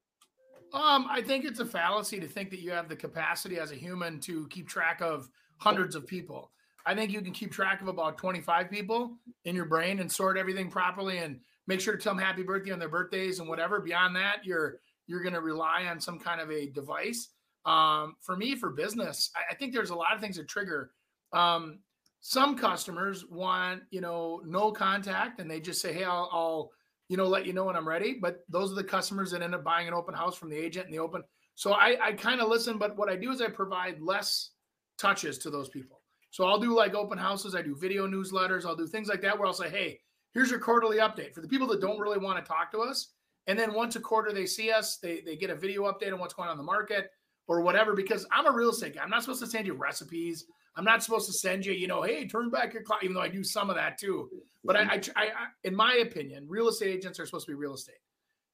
Um, I think it's a fallacy to think that you have the capacity as a human to keep track of hundreds of people. I think you can keep track of about 25 people in your brain and sort everything properly and make sure to tell them happy birthday on their birthdays and whatever. Beyond that, you're you're going to rely on some kind of a device. Um, for me, for business, I, I, think there's a lot of things that trigger. Um, some customers want you know no contact and they just say hey I'll, I'll, you know let you know when i'm ready but those are the customers that end up buying an open house from the agent in the open so i i kind of listen but what i do is i provide less touches to those people. So i'll do like open houses i do video newsletters i'll do things like that where i'll say hey here's your quarterly update. For the people that don't really want to talk to us and then once a quarter they see us they, they get a video update on what's going on in the market or whatever because i'm a real estate guy i'm not supposed to send you recipes I'm not supposed to send you, you know, hey, turn back your clock, even though I do some of that too. But I, I, I, in my opinion, real estate agents are supposed to be real estate.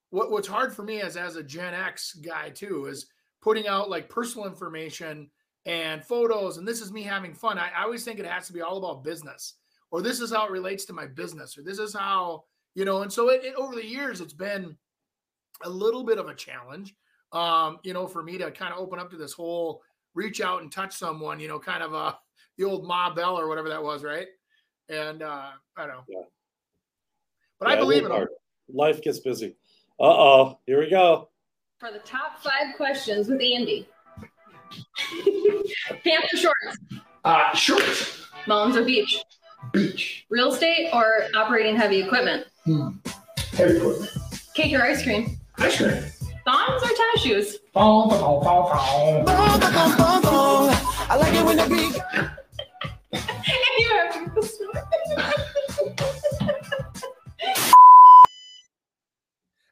What, what's hard for me as as a Gen X guy too is putting out like personal information and photos, and this is me having fun. I, I always think it has to be all about business, or this is how it relates to my business, or this is how you know. And so it, it over the years, it's been a little bit of a challenge, um, you know, for me to kind of open up to this whole reach out and touch someone, you know, kind of uh *laughs* the old Ma Bell or whatever that was, right? And uh I don't know. Yeah. But yeah, I believe it. Life gets busy. Uh oh, here we go. For the top five questions with Andy. *laughs* Pants or shorts? Uh shorts. Mountains or beach? Beach. Real estate or operating heavy equipment? Hmm. Heavy equipment. Cake or ice cream? Ice cream. Thongs or tennis shoes? Thong, thong, thong, thong. I like it when the beat. *laughs*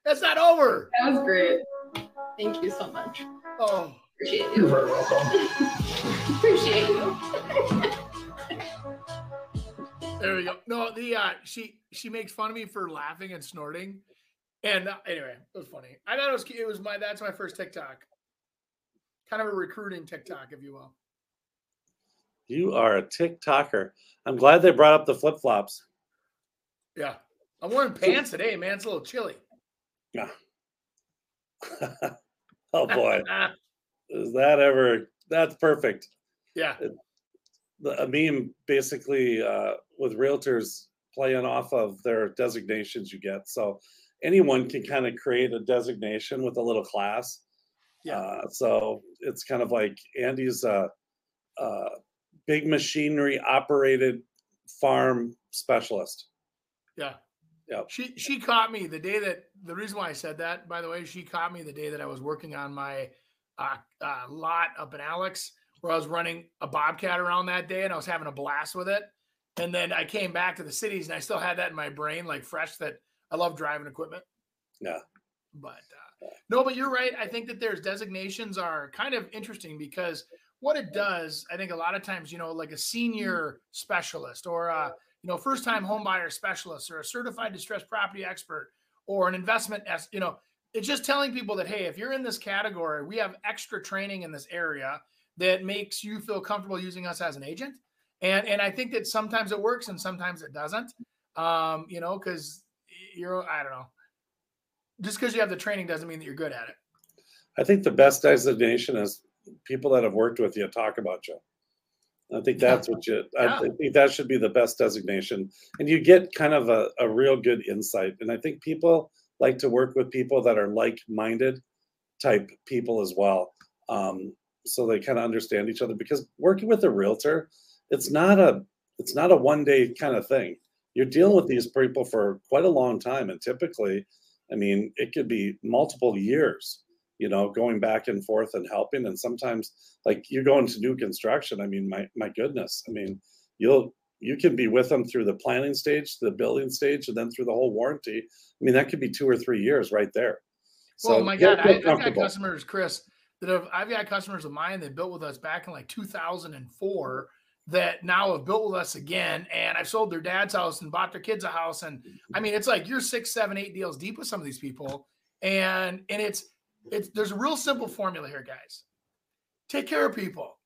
That's not over. That was great. Thank you so much. Oh, appreciate you. You're very welcome. *laughs* appreciate you. there we go. No, the uh, she she makes fun of me for laughing and snorting and uh, anyway, it was funny. I thought it was it was my that's my first TikTok, kind of a recruiting TikTok, if you will. You are a TikToker. I'm glad they brought up the flip flops. Yeah, I'm wearing pants today, man. It's a little chilly. Yeah. *laughs* oh boy, *laughs* is that ever? That's perfect. yeah, The, a meme basically uh, with realtors playing off of their designations you get. So anyone can kind of create a designation with a little class. Yeah. Uh, so it's kind of like Andy's uh, uh, big machinery operated farm specialist. yeah. Yep. She she caught me the day that the reason why I said that, by the way, she caught me the day that I was working on my uh, uh, lot up in Alex, where I was running a bobcat around that day, and I was having a blast with it. And then I came back to the cities, and I still had that in my brain, like fresh. That I love driving equipment. Yeah. But uh, no, but you're right. I think that there's designations are kind of interesting because what it does, I think a lot of times, you know, like a senior specialist or a you know first time home buyer specialist or a certified distressed property expert or an investment as you know it's just telling people that hey if you're in this category we have extra training in this area that makes you feel comfortable using us as an agent and and i think that sometimes it works and sometimes it doesn't um you know because you're i don't know just because you have the training doesn't mean that you're good at it I think the best designation is people that have worked with you talk about you. I think that's what you. Yeah. I think that should be the best designation, and you get kind of a, a real good insight. And I think people like to work with people that are like-minded type people as well, um, so they kind of understand each other. Because working with a realtor, it's not a it's not a one-day kind of thing. You're dealing with these people for quite a long time, and typically, I mean, it could be multiple years you know, going back and forth and helping. And sometimes, like you're going to new construction. I mean, my my goodness. I mean, you'll you can be with them through the planning stage, the building stage, and then through the whole warranty. I mean, that could be two or three years right there. So, oh my God, I, I've got customers, Chris, that have I've got customers of mine that built with us back in like 2004 that now have built with us again, and I've sold their dad's house and bought their kids a house, and I mean, it's like you're six, seven, eight deals deep with some of these people, and and it's it's there's a real simple formula here, guys. Take care of people,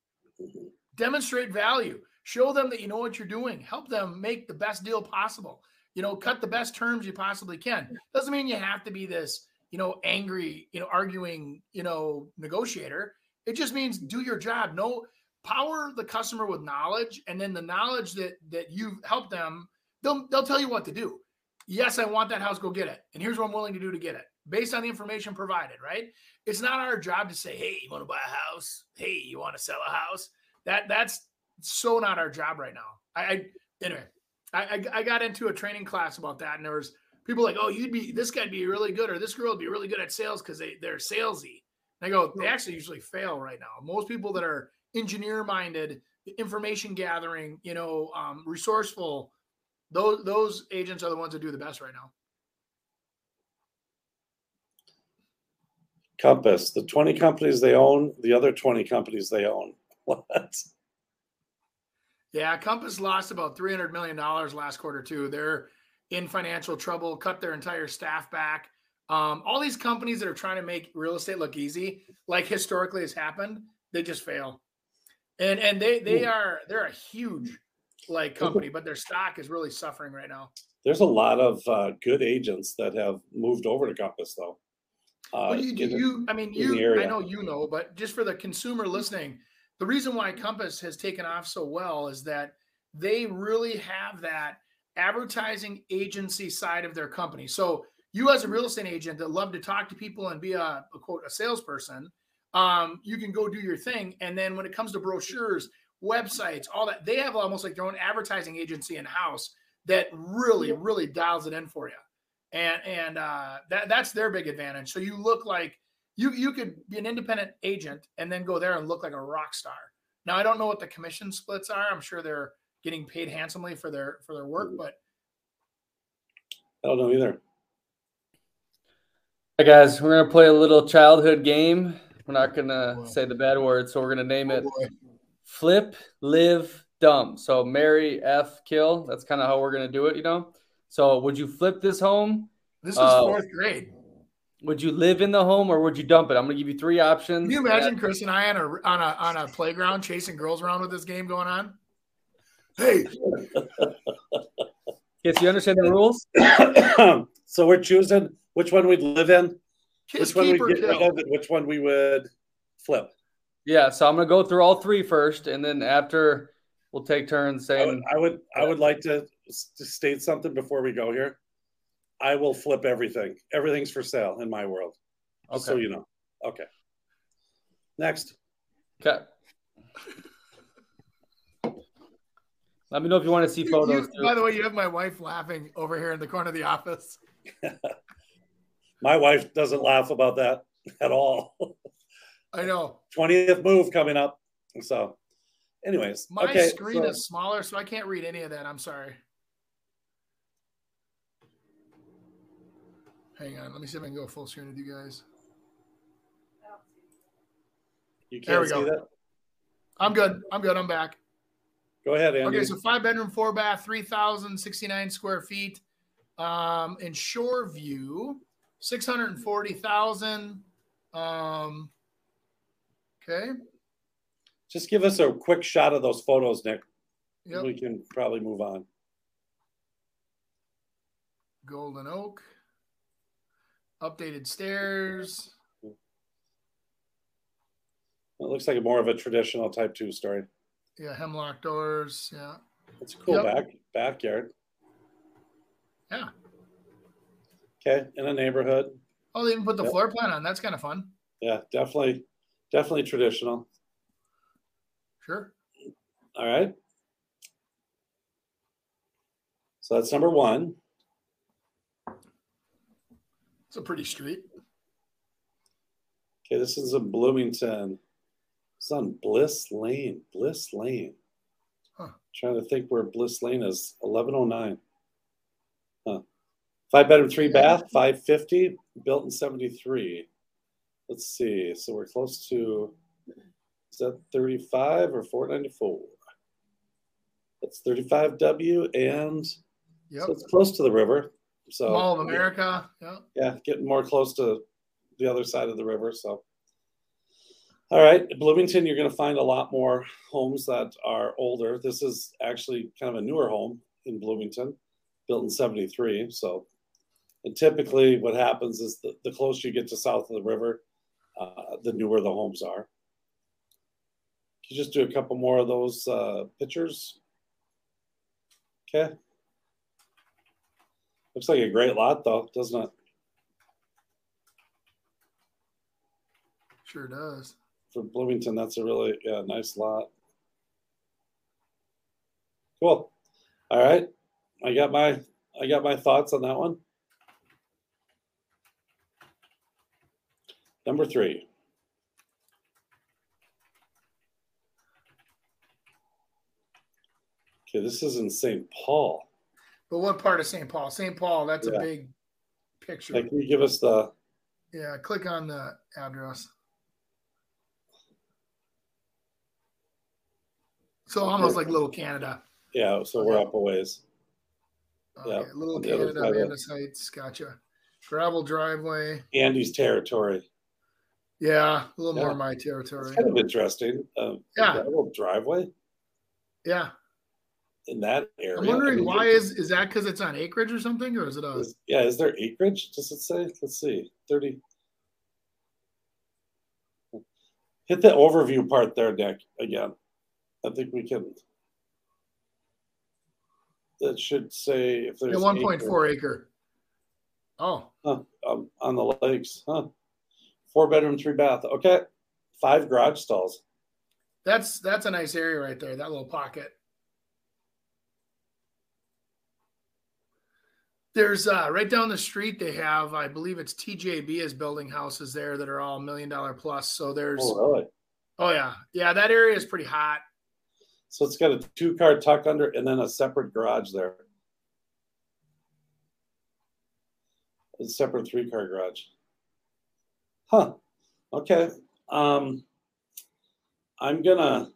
demonstrate value, show them that you know what you're doing, help them make the best deal possible. You know, cut the best terms you possibly can. Doesn't mean you have to be this, you know, angry, you know, arguing, you know, negotiator. It just means do your job. No, power the customer with knowledge, and then the knowledge that that you've helped them, they'll they'll tell you what to do. Yes, I want that house. Go get it. And here's what I'm willing to do to get it, based on the information provided. Right? It's not our job to say, "Hey, you want to buy a house? Hey, you want to sell a house?" That that's so not our job right now. I, I anyway, I, I I got into a training class about that, and there was people like, "Oh, you'd be this guy'd be really good, or this girl would be really good at sales because they they're salesy." And I go, they actually usually fail right now. Most people that are engineer minded, information gathering, you know, um, resourceful, those those agents are the ones that do the best right now. Compass, the 20 companies they own, the other 20 companies they own. *laughs* What? Yeah, Compass lost about three hundred million dollars last quarter too. They're in financial trouble, cut their entire staff back. Um, all these companies that are trying to make real estate look easy, like historically has happened, they just fail. And and they they Ooh. are they're a huge like company, but their stock is really suffering right now. There's a lot of uh, good agents that have moved over to Compass, though. Uh, Well, you, the- you, I mean, you, I know you know, but just for the consumer listening, the reason why Compass has taken off so well is that they really have that advertising agency side of their company. So you, as a real estate agent that love to talk to people and be a, a quote a salesperson, um, you can go do your thing. And then when it comes to brochures, websites, all that, they have almost like their own advertising agency in house that really, really dials it in for you and and uh, that that's their big advantage. So you look like you you could be an independent agent and then go there and look like a rock star. Now I don't know what the commission splits are. I'm sure they're getting paid handsomely for their for their work, but I don't know either. Hey guys, we're gonna play a little childhood game. We're not gonna say the bad word, so we're gonna name it Flip, Live, Dumb. So marry, F, kill. That's kind of how we're gonna do it, you know. So would you flip this home? This was Uh, fourth grade. Would you live in the home or would you dump it? I'm gonna give you three options. Can you imagine Chris and I on a on a on a playground chasing girls around with this game going on? Hey, Yes, you understand the rules? *coughs* so we're choosing which one we'd live in, kiss which one we'd get kill. which one we would flip. Yeah. So I'm gonna go through all three first, and then after we'll take turns I would, saying. I would, I would like to, to state something before we go here. I will flip everything. Everything's for sale in my world. Just So Okay. you know. Okay. Next. Okay. Let me know if you want to see photos. you- too. by the way, you have my wife laughing over here in the corner of the office. *laughs* My wife doesn't laugh about that at all. I know. 20th move coming up. So, anyways, My okay, screen so- is smaller, so I can't read any of that. I'm sorry. Hang on. Let me see if I can go full screen with you guys. you can't we see go. that. I'm good. I'm good. I'm back. Go ahead, Andy. Okay, so five bedroom, four bath, 3,069 square feet. Um, in Shoreview, 640,000. Um, okay. Just give us a quick shot of those photos, Nick. Yep. We can probably move on. Golden Oak. Updated stairs. It looks like more of a traditional type two story. Yeah, hemlock doors. Yeah. It's a cool Yep. back backyard. Yeah. Okay, in a neighborhood. Oh, they even put the Yep. floor plan on. That's kind of fun. Yeah, definitely, definitely traditional. Sure. All right. So that's number one. It's a pretty street. Okay, this is in Bloomington. It's on Bliss Lane. Bliss Lane. Huh. Trying to think where Bliss Lane is. Eleven oh nine. Huh. Five bedroom, three bath, five fifty, built in seventy three. Let's see. So we're close to. Is that thirty five or four ninety four? That's thirty five W, and Yep. so it's close to the river. So Mall of America. Yeah. yeah, getting more close to the other side of the river. So, all right, Bloomington, you're going to find a lot more homes that are older. This is actually kind of a newer home in Bloomington, built in '73. So, and typically, what happens is the, the closer you get to south of the river, uh, the newer the homes are. Can you just do a couple more of those uh, pictures? Okay. Looks like a great lot, though, doesn't it? Sure does. for Bloomington, that's a really yeah, nice lot. Cool. All right. I got my I got my thoughts on that one. Number three. Okay, this is in St. Paul. But what part of St. Paul? St. Paul, that's Yeah. a big picture. Like, can you give us the yeah, click on the address. So almost like Little Canada. yeah? So we're up a ways. Okay, Yeah, Little on the other Canada, side of it. Landis Heights. Gotcha. Gravel driveway. Andy's territory. Yeah, a little more Yeah. my It's territory. kind of interesting. Uh, Yeah. little driveway Yeah. in that area. I'm I wondering mean, why is is that because it's on acreage or something, or is it a Is, yeah, is there acreage? Does it say? Let's see. 30. Hit the overview part there, Nick, again. I think we can. That should say if there's yeah, 1.4 acre? Oh, Huh, um, on the lakes. Huh. Four bedroom, three bath. Okay. Five garage stalls. that's that's a nice area right there. That little pocket. There's uh, right down the street. They have, I believe it's TJB is building houses there that are all million dollar plus. So there's, Oh, really? oh, yeah, yeah, that area is pretty hot. So it's got a two car tuck under and then a separate garage there. A separate three car garage. Huh. Okay. Um, I'm gonna.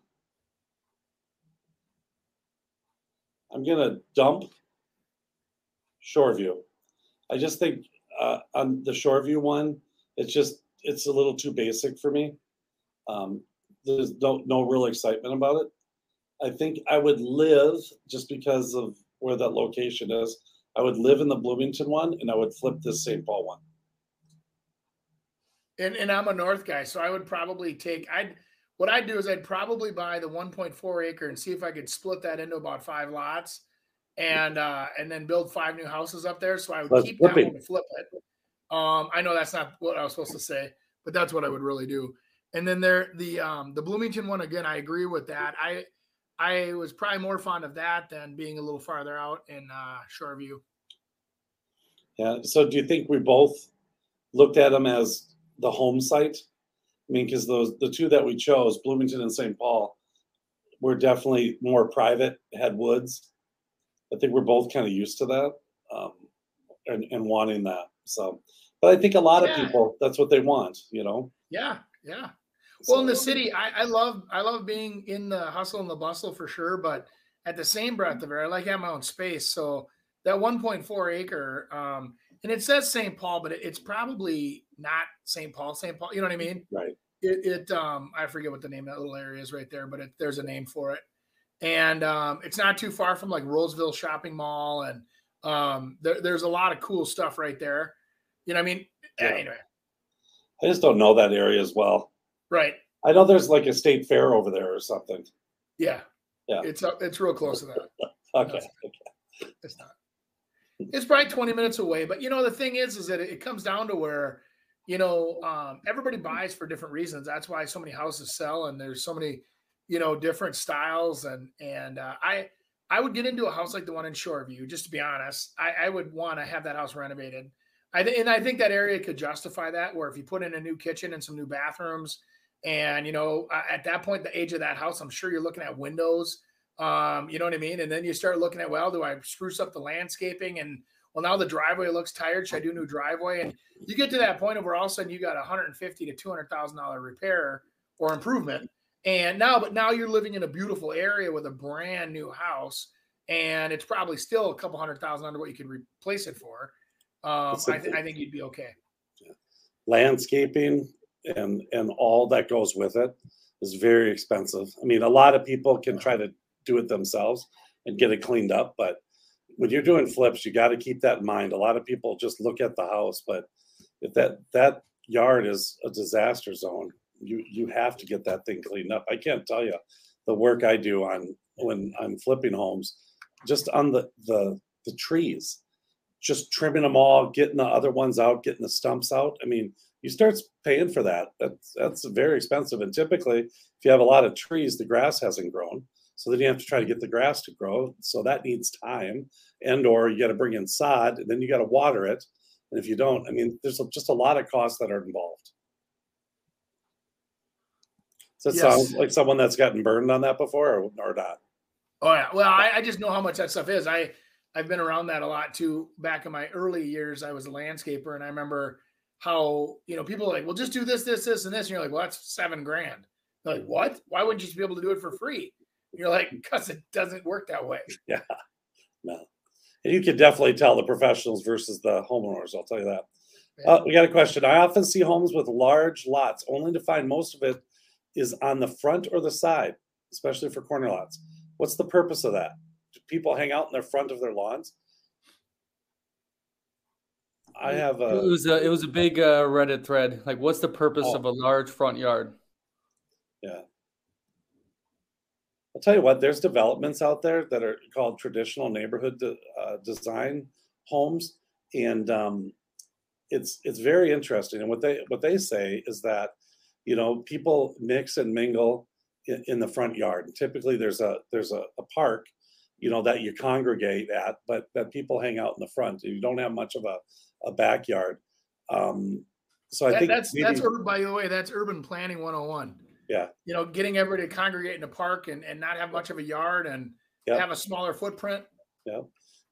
I'm gonna dump Shoreview. I just think uh, on the Shoreview one, it's just it's a little too basic for me. Um, there's no no real excitement about it. I think I would live just because of where that location is. I would live in the Bloomington one, and I would flip this St. Paul one. And and I'm a North guy, so I would probably take. I'd what I'd do is I'd probably buy the 1.4 acre and see if I could split that into about five lots, and uh, and then build five new houses up there. So I would That's keep that flipping. one to flip it. Um, I know that's not what I was supposed to say, but that's what I would really do. And then there, the um, the Bloomington one again, I agree with that. I I was probably more fond of that than being a little farther out in uh, Shoreview. Yeah. So do you think we both looked at them as the home site? I mean, because those the two that we chose, Bloomington and St. Paul, were definitely more private, had woods. I think we're both kind of used to that um, and, and wanting that. So, but I think a lot Yeah. of people, that's what they want, you know? Yeah, yeah. Well, in the city, I, I love I love being in the hustle and the bustle for sure, but at the same breath of it, I like having my own space. So that 1.4 acre, um, and it says St. Paul, but it, it's probably not St. Paul. St. Paul, you know what I mean? *laughs* Right. It, it um, I forget what the name of that little area is right there, but it, there's a name for it, and um, it's not too far from like Roseville Shopping Mall, and um, there, there's a lot of cool stuff right there. You know what I mean? Yeah. Anyway, I just don't know that area as well. right. I know there's like a state fair over there or something. Yeah. Yeah. It's up, it's real close to that. *laughs* Okay. It's not. It's probably 20 minutes away. But you know, the thing is, is that it comes down to where, you know, um, everybody buys for different reasons. That's why so many houses sell and there's so many, you know, different styles. And and uh, I I would get into a house like the one in Shoreview, just to be honest. I, I would want to have that house renovated. I th- and I think that area could justify that, where if you put in a new kitchen and some new bathrooms, and you know, at that point, the age of that house, I'm sure you're looking at windows. Um, you know what I mean? And then you start looking at, well, do I spruce up the landscaping? And well, now the driveway looks tired. Should I do a new driveway? And you get to that point of where all of a sudden you got a 150 to 200 thousand dollar repair or improvement. And now, but now you're living in a beautiful area with a brand new house, and it's probably still a couple hundred thousand under what you could replace it for. Um, I, th- I think you'd be okay. landscaping and and all that goes with it is very expensive. I mean, a lot of people can try to do it themselves and get it cleaned up, but when you're doing flips, you got to keep that in mind. A lot of people just look at the house, but if that that yard is a disaster zone, you you have to get that thing cleaned up. I can't tell you the work I do on when I'm flipping homes, just on the the the trees, just trimming them all, getting the other ones out, getting the stumps out. I mean, you start paying for that. That's that's very expensive. And typically, if you have a lot of trees, the grass hasn't grown. So then you have to try to get the grass to grow. So that needs time, and or you got to bring in sod, and then you got to water it. And if you don't, I mean, there's just a lot of costs that are involved. Does that Yes. sound like someone that's gotten burned on that before, or, or not? Oh yeah. Well, I, I just know how much that stuff is. I I've been around that a lot too. Back in my early years, I was a landscaper, and I remember how you know people are like, well, just do this, this, this, and this, and you're like, well, that's seven grand. They're like, what? Why wouldn't you just be able to do it for free? And you're like, because it doesn't work that way. *laughs* Yeah, no. And you can definitely tell the professionals versus the homeowners. I'll tell you that. Yeah. Uh, we got a question. I often see homes with large lots, only to find most of it is on the front or the side, especially for corner lots. What's the purpose of that? Do people hang out in the front of their lawns? I have a. It a was a it was a big uh, Reddit thread. Like, what's the purpose Oh. of a large front yard? yeah. I'll tell you what. There's developments out there that are called traditional neighborhood de- uh, design homes, and um, it's it's very interesting. And what they what they say is that you know people mix and mingle in, in the front yard. And typically, there's a there's a, a park, you know, that you congregate at, but that people hang out in the front. You don't have much of a a backyard. Um, so I That- think that's maybe- that's urban. By the way, that's urban planning 101. Yeah. You know, getting everybody to congregate in a park and, and not have much of a yard and Yep. have a smaller footprint. Yeah.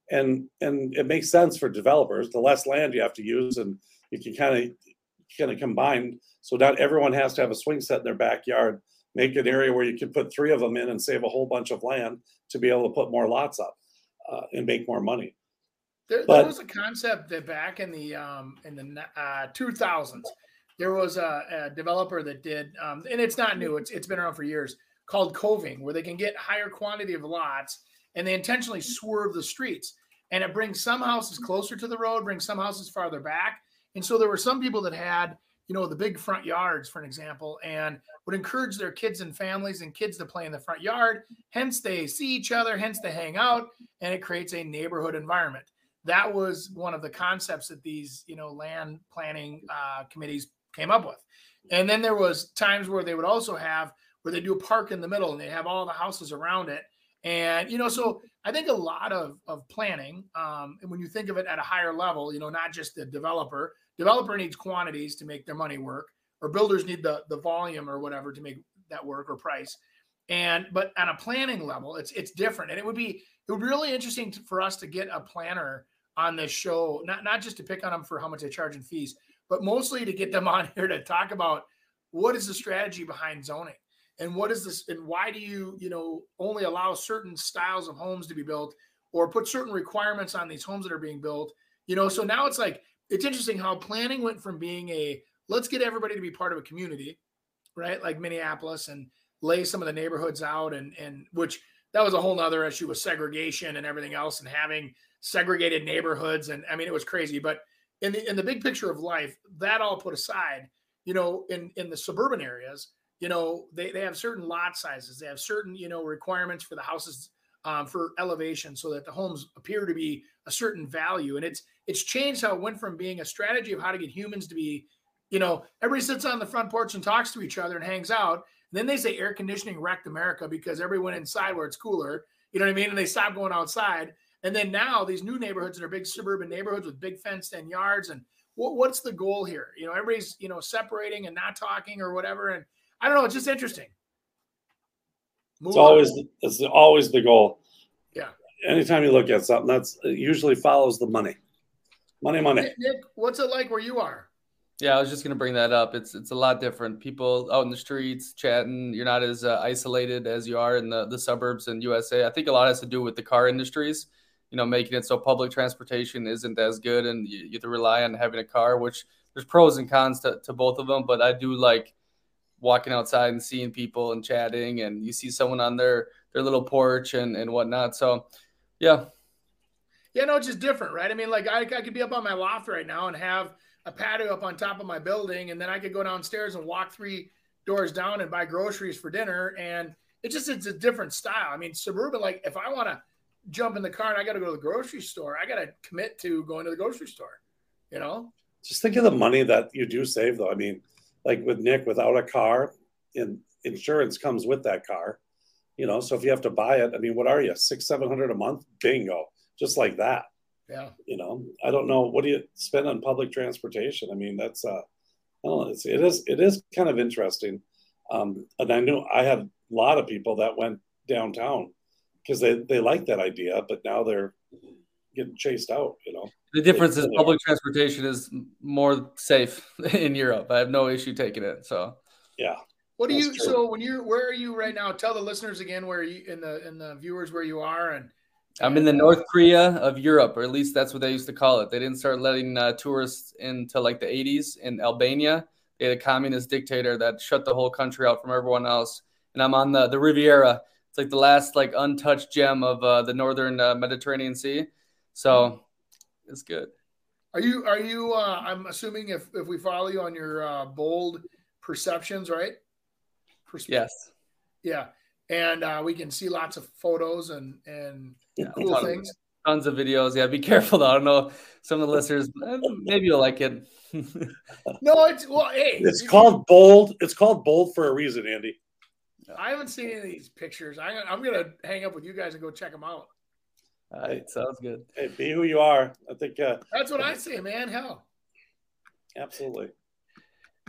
And and it makes sense for developers. The less land you have to use, and you can kind of kind of combine so not everyone has to have a swing set in their backyard. Make an area where you can put three of them in and save a whole bunch of land to be able to put more lots up uh, and make more money. There, but, there, was a concept that back in the um, in the uh, 2000s, there was a, a developer that did, um, and it's not new; it's it's been around for years, called coving, where they can get higher quantity of lots and they intentionally swerve the streets, and it brings some houses closer to the road, brings some houses farther back, and so there were some people that had you know, the big front yards, for an example, and would encourage their kids and families and kids to play in the front yard. Hence, they see each other, hence, they hang out, and it creates a neighborhood environment. That was one of the concepts that these, you know, land planning uh, committees came up with. And then there was times where they would also have where they do a park in the middle and they have all the houses around it. And you know, so I think a lot of of planning, um, and when you think of it at a higher level, you know, not just the developer, Developer needs quantities to make their money work, or builders need the the volume or whatever to make that work or price. And but on a planning level, it's it's different, and it would be it would be really interesting to, for us to get a planner on this show, not not just to pick on them for how much they charge in fees, but mostly to get them on *laughs* here to talk about what is the strategy behind zoning and what is this and why do you you know only allow certain styles of homes to be built or put certain requirements on these homes that are being built you know so now it's like it's interesting how planning went from being a let's get everybody to be part of a community, right? Like Minneapolis and lay some of the neighborhoods out and and which that was a whole nother issue with segregation and everything else and having segregated neighborhoods. And I mean, it was crazy. But in the in the big picture of life, that all put aside, you know, in in the suburban areas, you know, they, they have certain lot sizes, they have certain, you know, requirements for the houses um, for elevation so that the homes appear to be a certain value. And it's it's changed how it went from being a strategy of how to get humans to be, you know, everybody sits on the front porch and talks to each other and hangs out. And then they say air conditioning wrecked America because everyone inside where it's cooler. You know what I mean? And they stop going outside. And then now these new neighborhoods that are big suburban neighborhoods with big fenced in yards. And what, what's the goal here? You know, everybody's, you know, separating and not talking or whatever. And I don't know. It's just interesting. Move it's always it's always the goal. Yeah. Anytime you look at something, that's usually follows the money. Money, money. Nick, what's it like where you are? Yeah, I was just gonna bring that up. It's it's a lot different. People out in the streets chatting. You're not as uh, isolated as you are in the the suburbs in USA. I think a lot has to do with the car industries. You know, making it so public transportation isn't as good, and you, you have to rely on having a car. Which there's pros and cons to, to both of them, but I do like walking outside and seeing people and chatting, and you see someone on their their little porch and and whatnot. So, yeah, yeah, no, it's just different, right? I mean, like I, I could be up on my loft right now and have a patio up on top of my building, and then I could go downstairs and walk three doors down and buy groceries for dinner. And it just it's a different style. I mean, suburban, like if I want to jump in the car and I got to go to the grocery store, I got to commit to going to the grocery store. You know, just think of the money that you do save, though. I mean, like with Nick, without a car, and insurance comes with that car. You know, so if you have to buy it, I mean, what are you six, seven hundred a month? Bingo just like that. Yeah. You know, I don't know. What do you spend on public transportation? I mean, that's, uh, I don't know. It's, it is, it is kind of interesting. Um, and I knew I had a lot of people that went downtown because they, they like that idea, but now they're getting chased out, you know. The difference is public transportation is more safe *laughs* in Europe. I have no issue taking it. So, yeah. What do you, true. so when you're, where are you right now? Tell the listeners again where you, in the, in the viewers where you are and, I'm in the North Korea of Europe, or at least that's what they used to call it. They didn't start letting uh, tourists into like the 80s in Albania. They had a communist dictator that shut the whole country out from everyone else. And I'm on the, the Riviera. It's like the last like untouched gem of uh, the northern uh, Mediterranean Sea. So it's good. Are you are you? Uh, I'm assuming if if we follow you on your uh, bold perceptions, right? yes. Yeah and uh, we can see lots of photos and and yeah, cool tons, things. Tons of videos. Yeah, be careful though. I don't know some of the listeners. Eh, maybe you'll like it. *laughs* no, it's well. Hey, it's called bold. It's called bold for a reason, Andy. I haven't seen any of these pictures. I, I'm gonna hang up with you guys and go check them out. All right, sounds good. Hey, be who you are. I think uh, that's what I say, man. Hell, absolutely.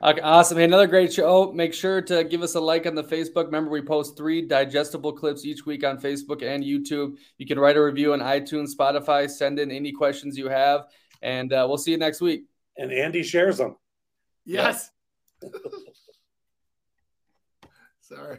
Okay, awesome. Hey, another great show. Make sure to give us a like on the Facebook. Remember, we post three digestible clips each week on Facebook and YouTube. You can write a review on iTunes, Spotify, send in any questions you have, and uh, we'll see you next week. And Andy shares them. Yes. *laughs* Sorry.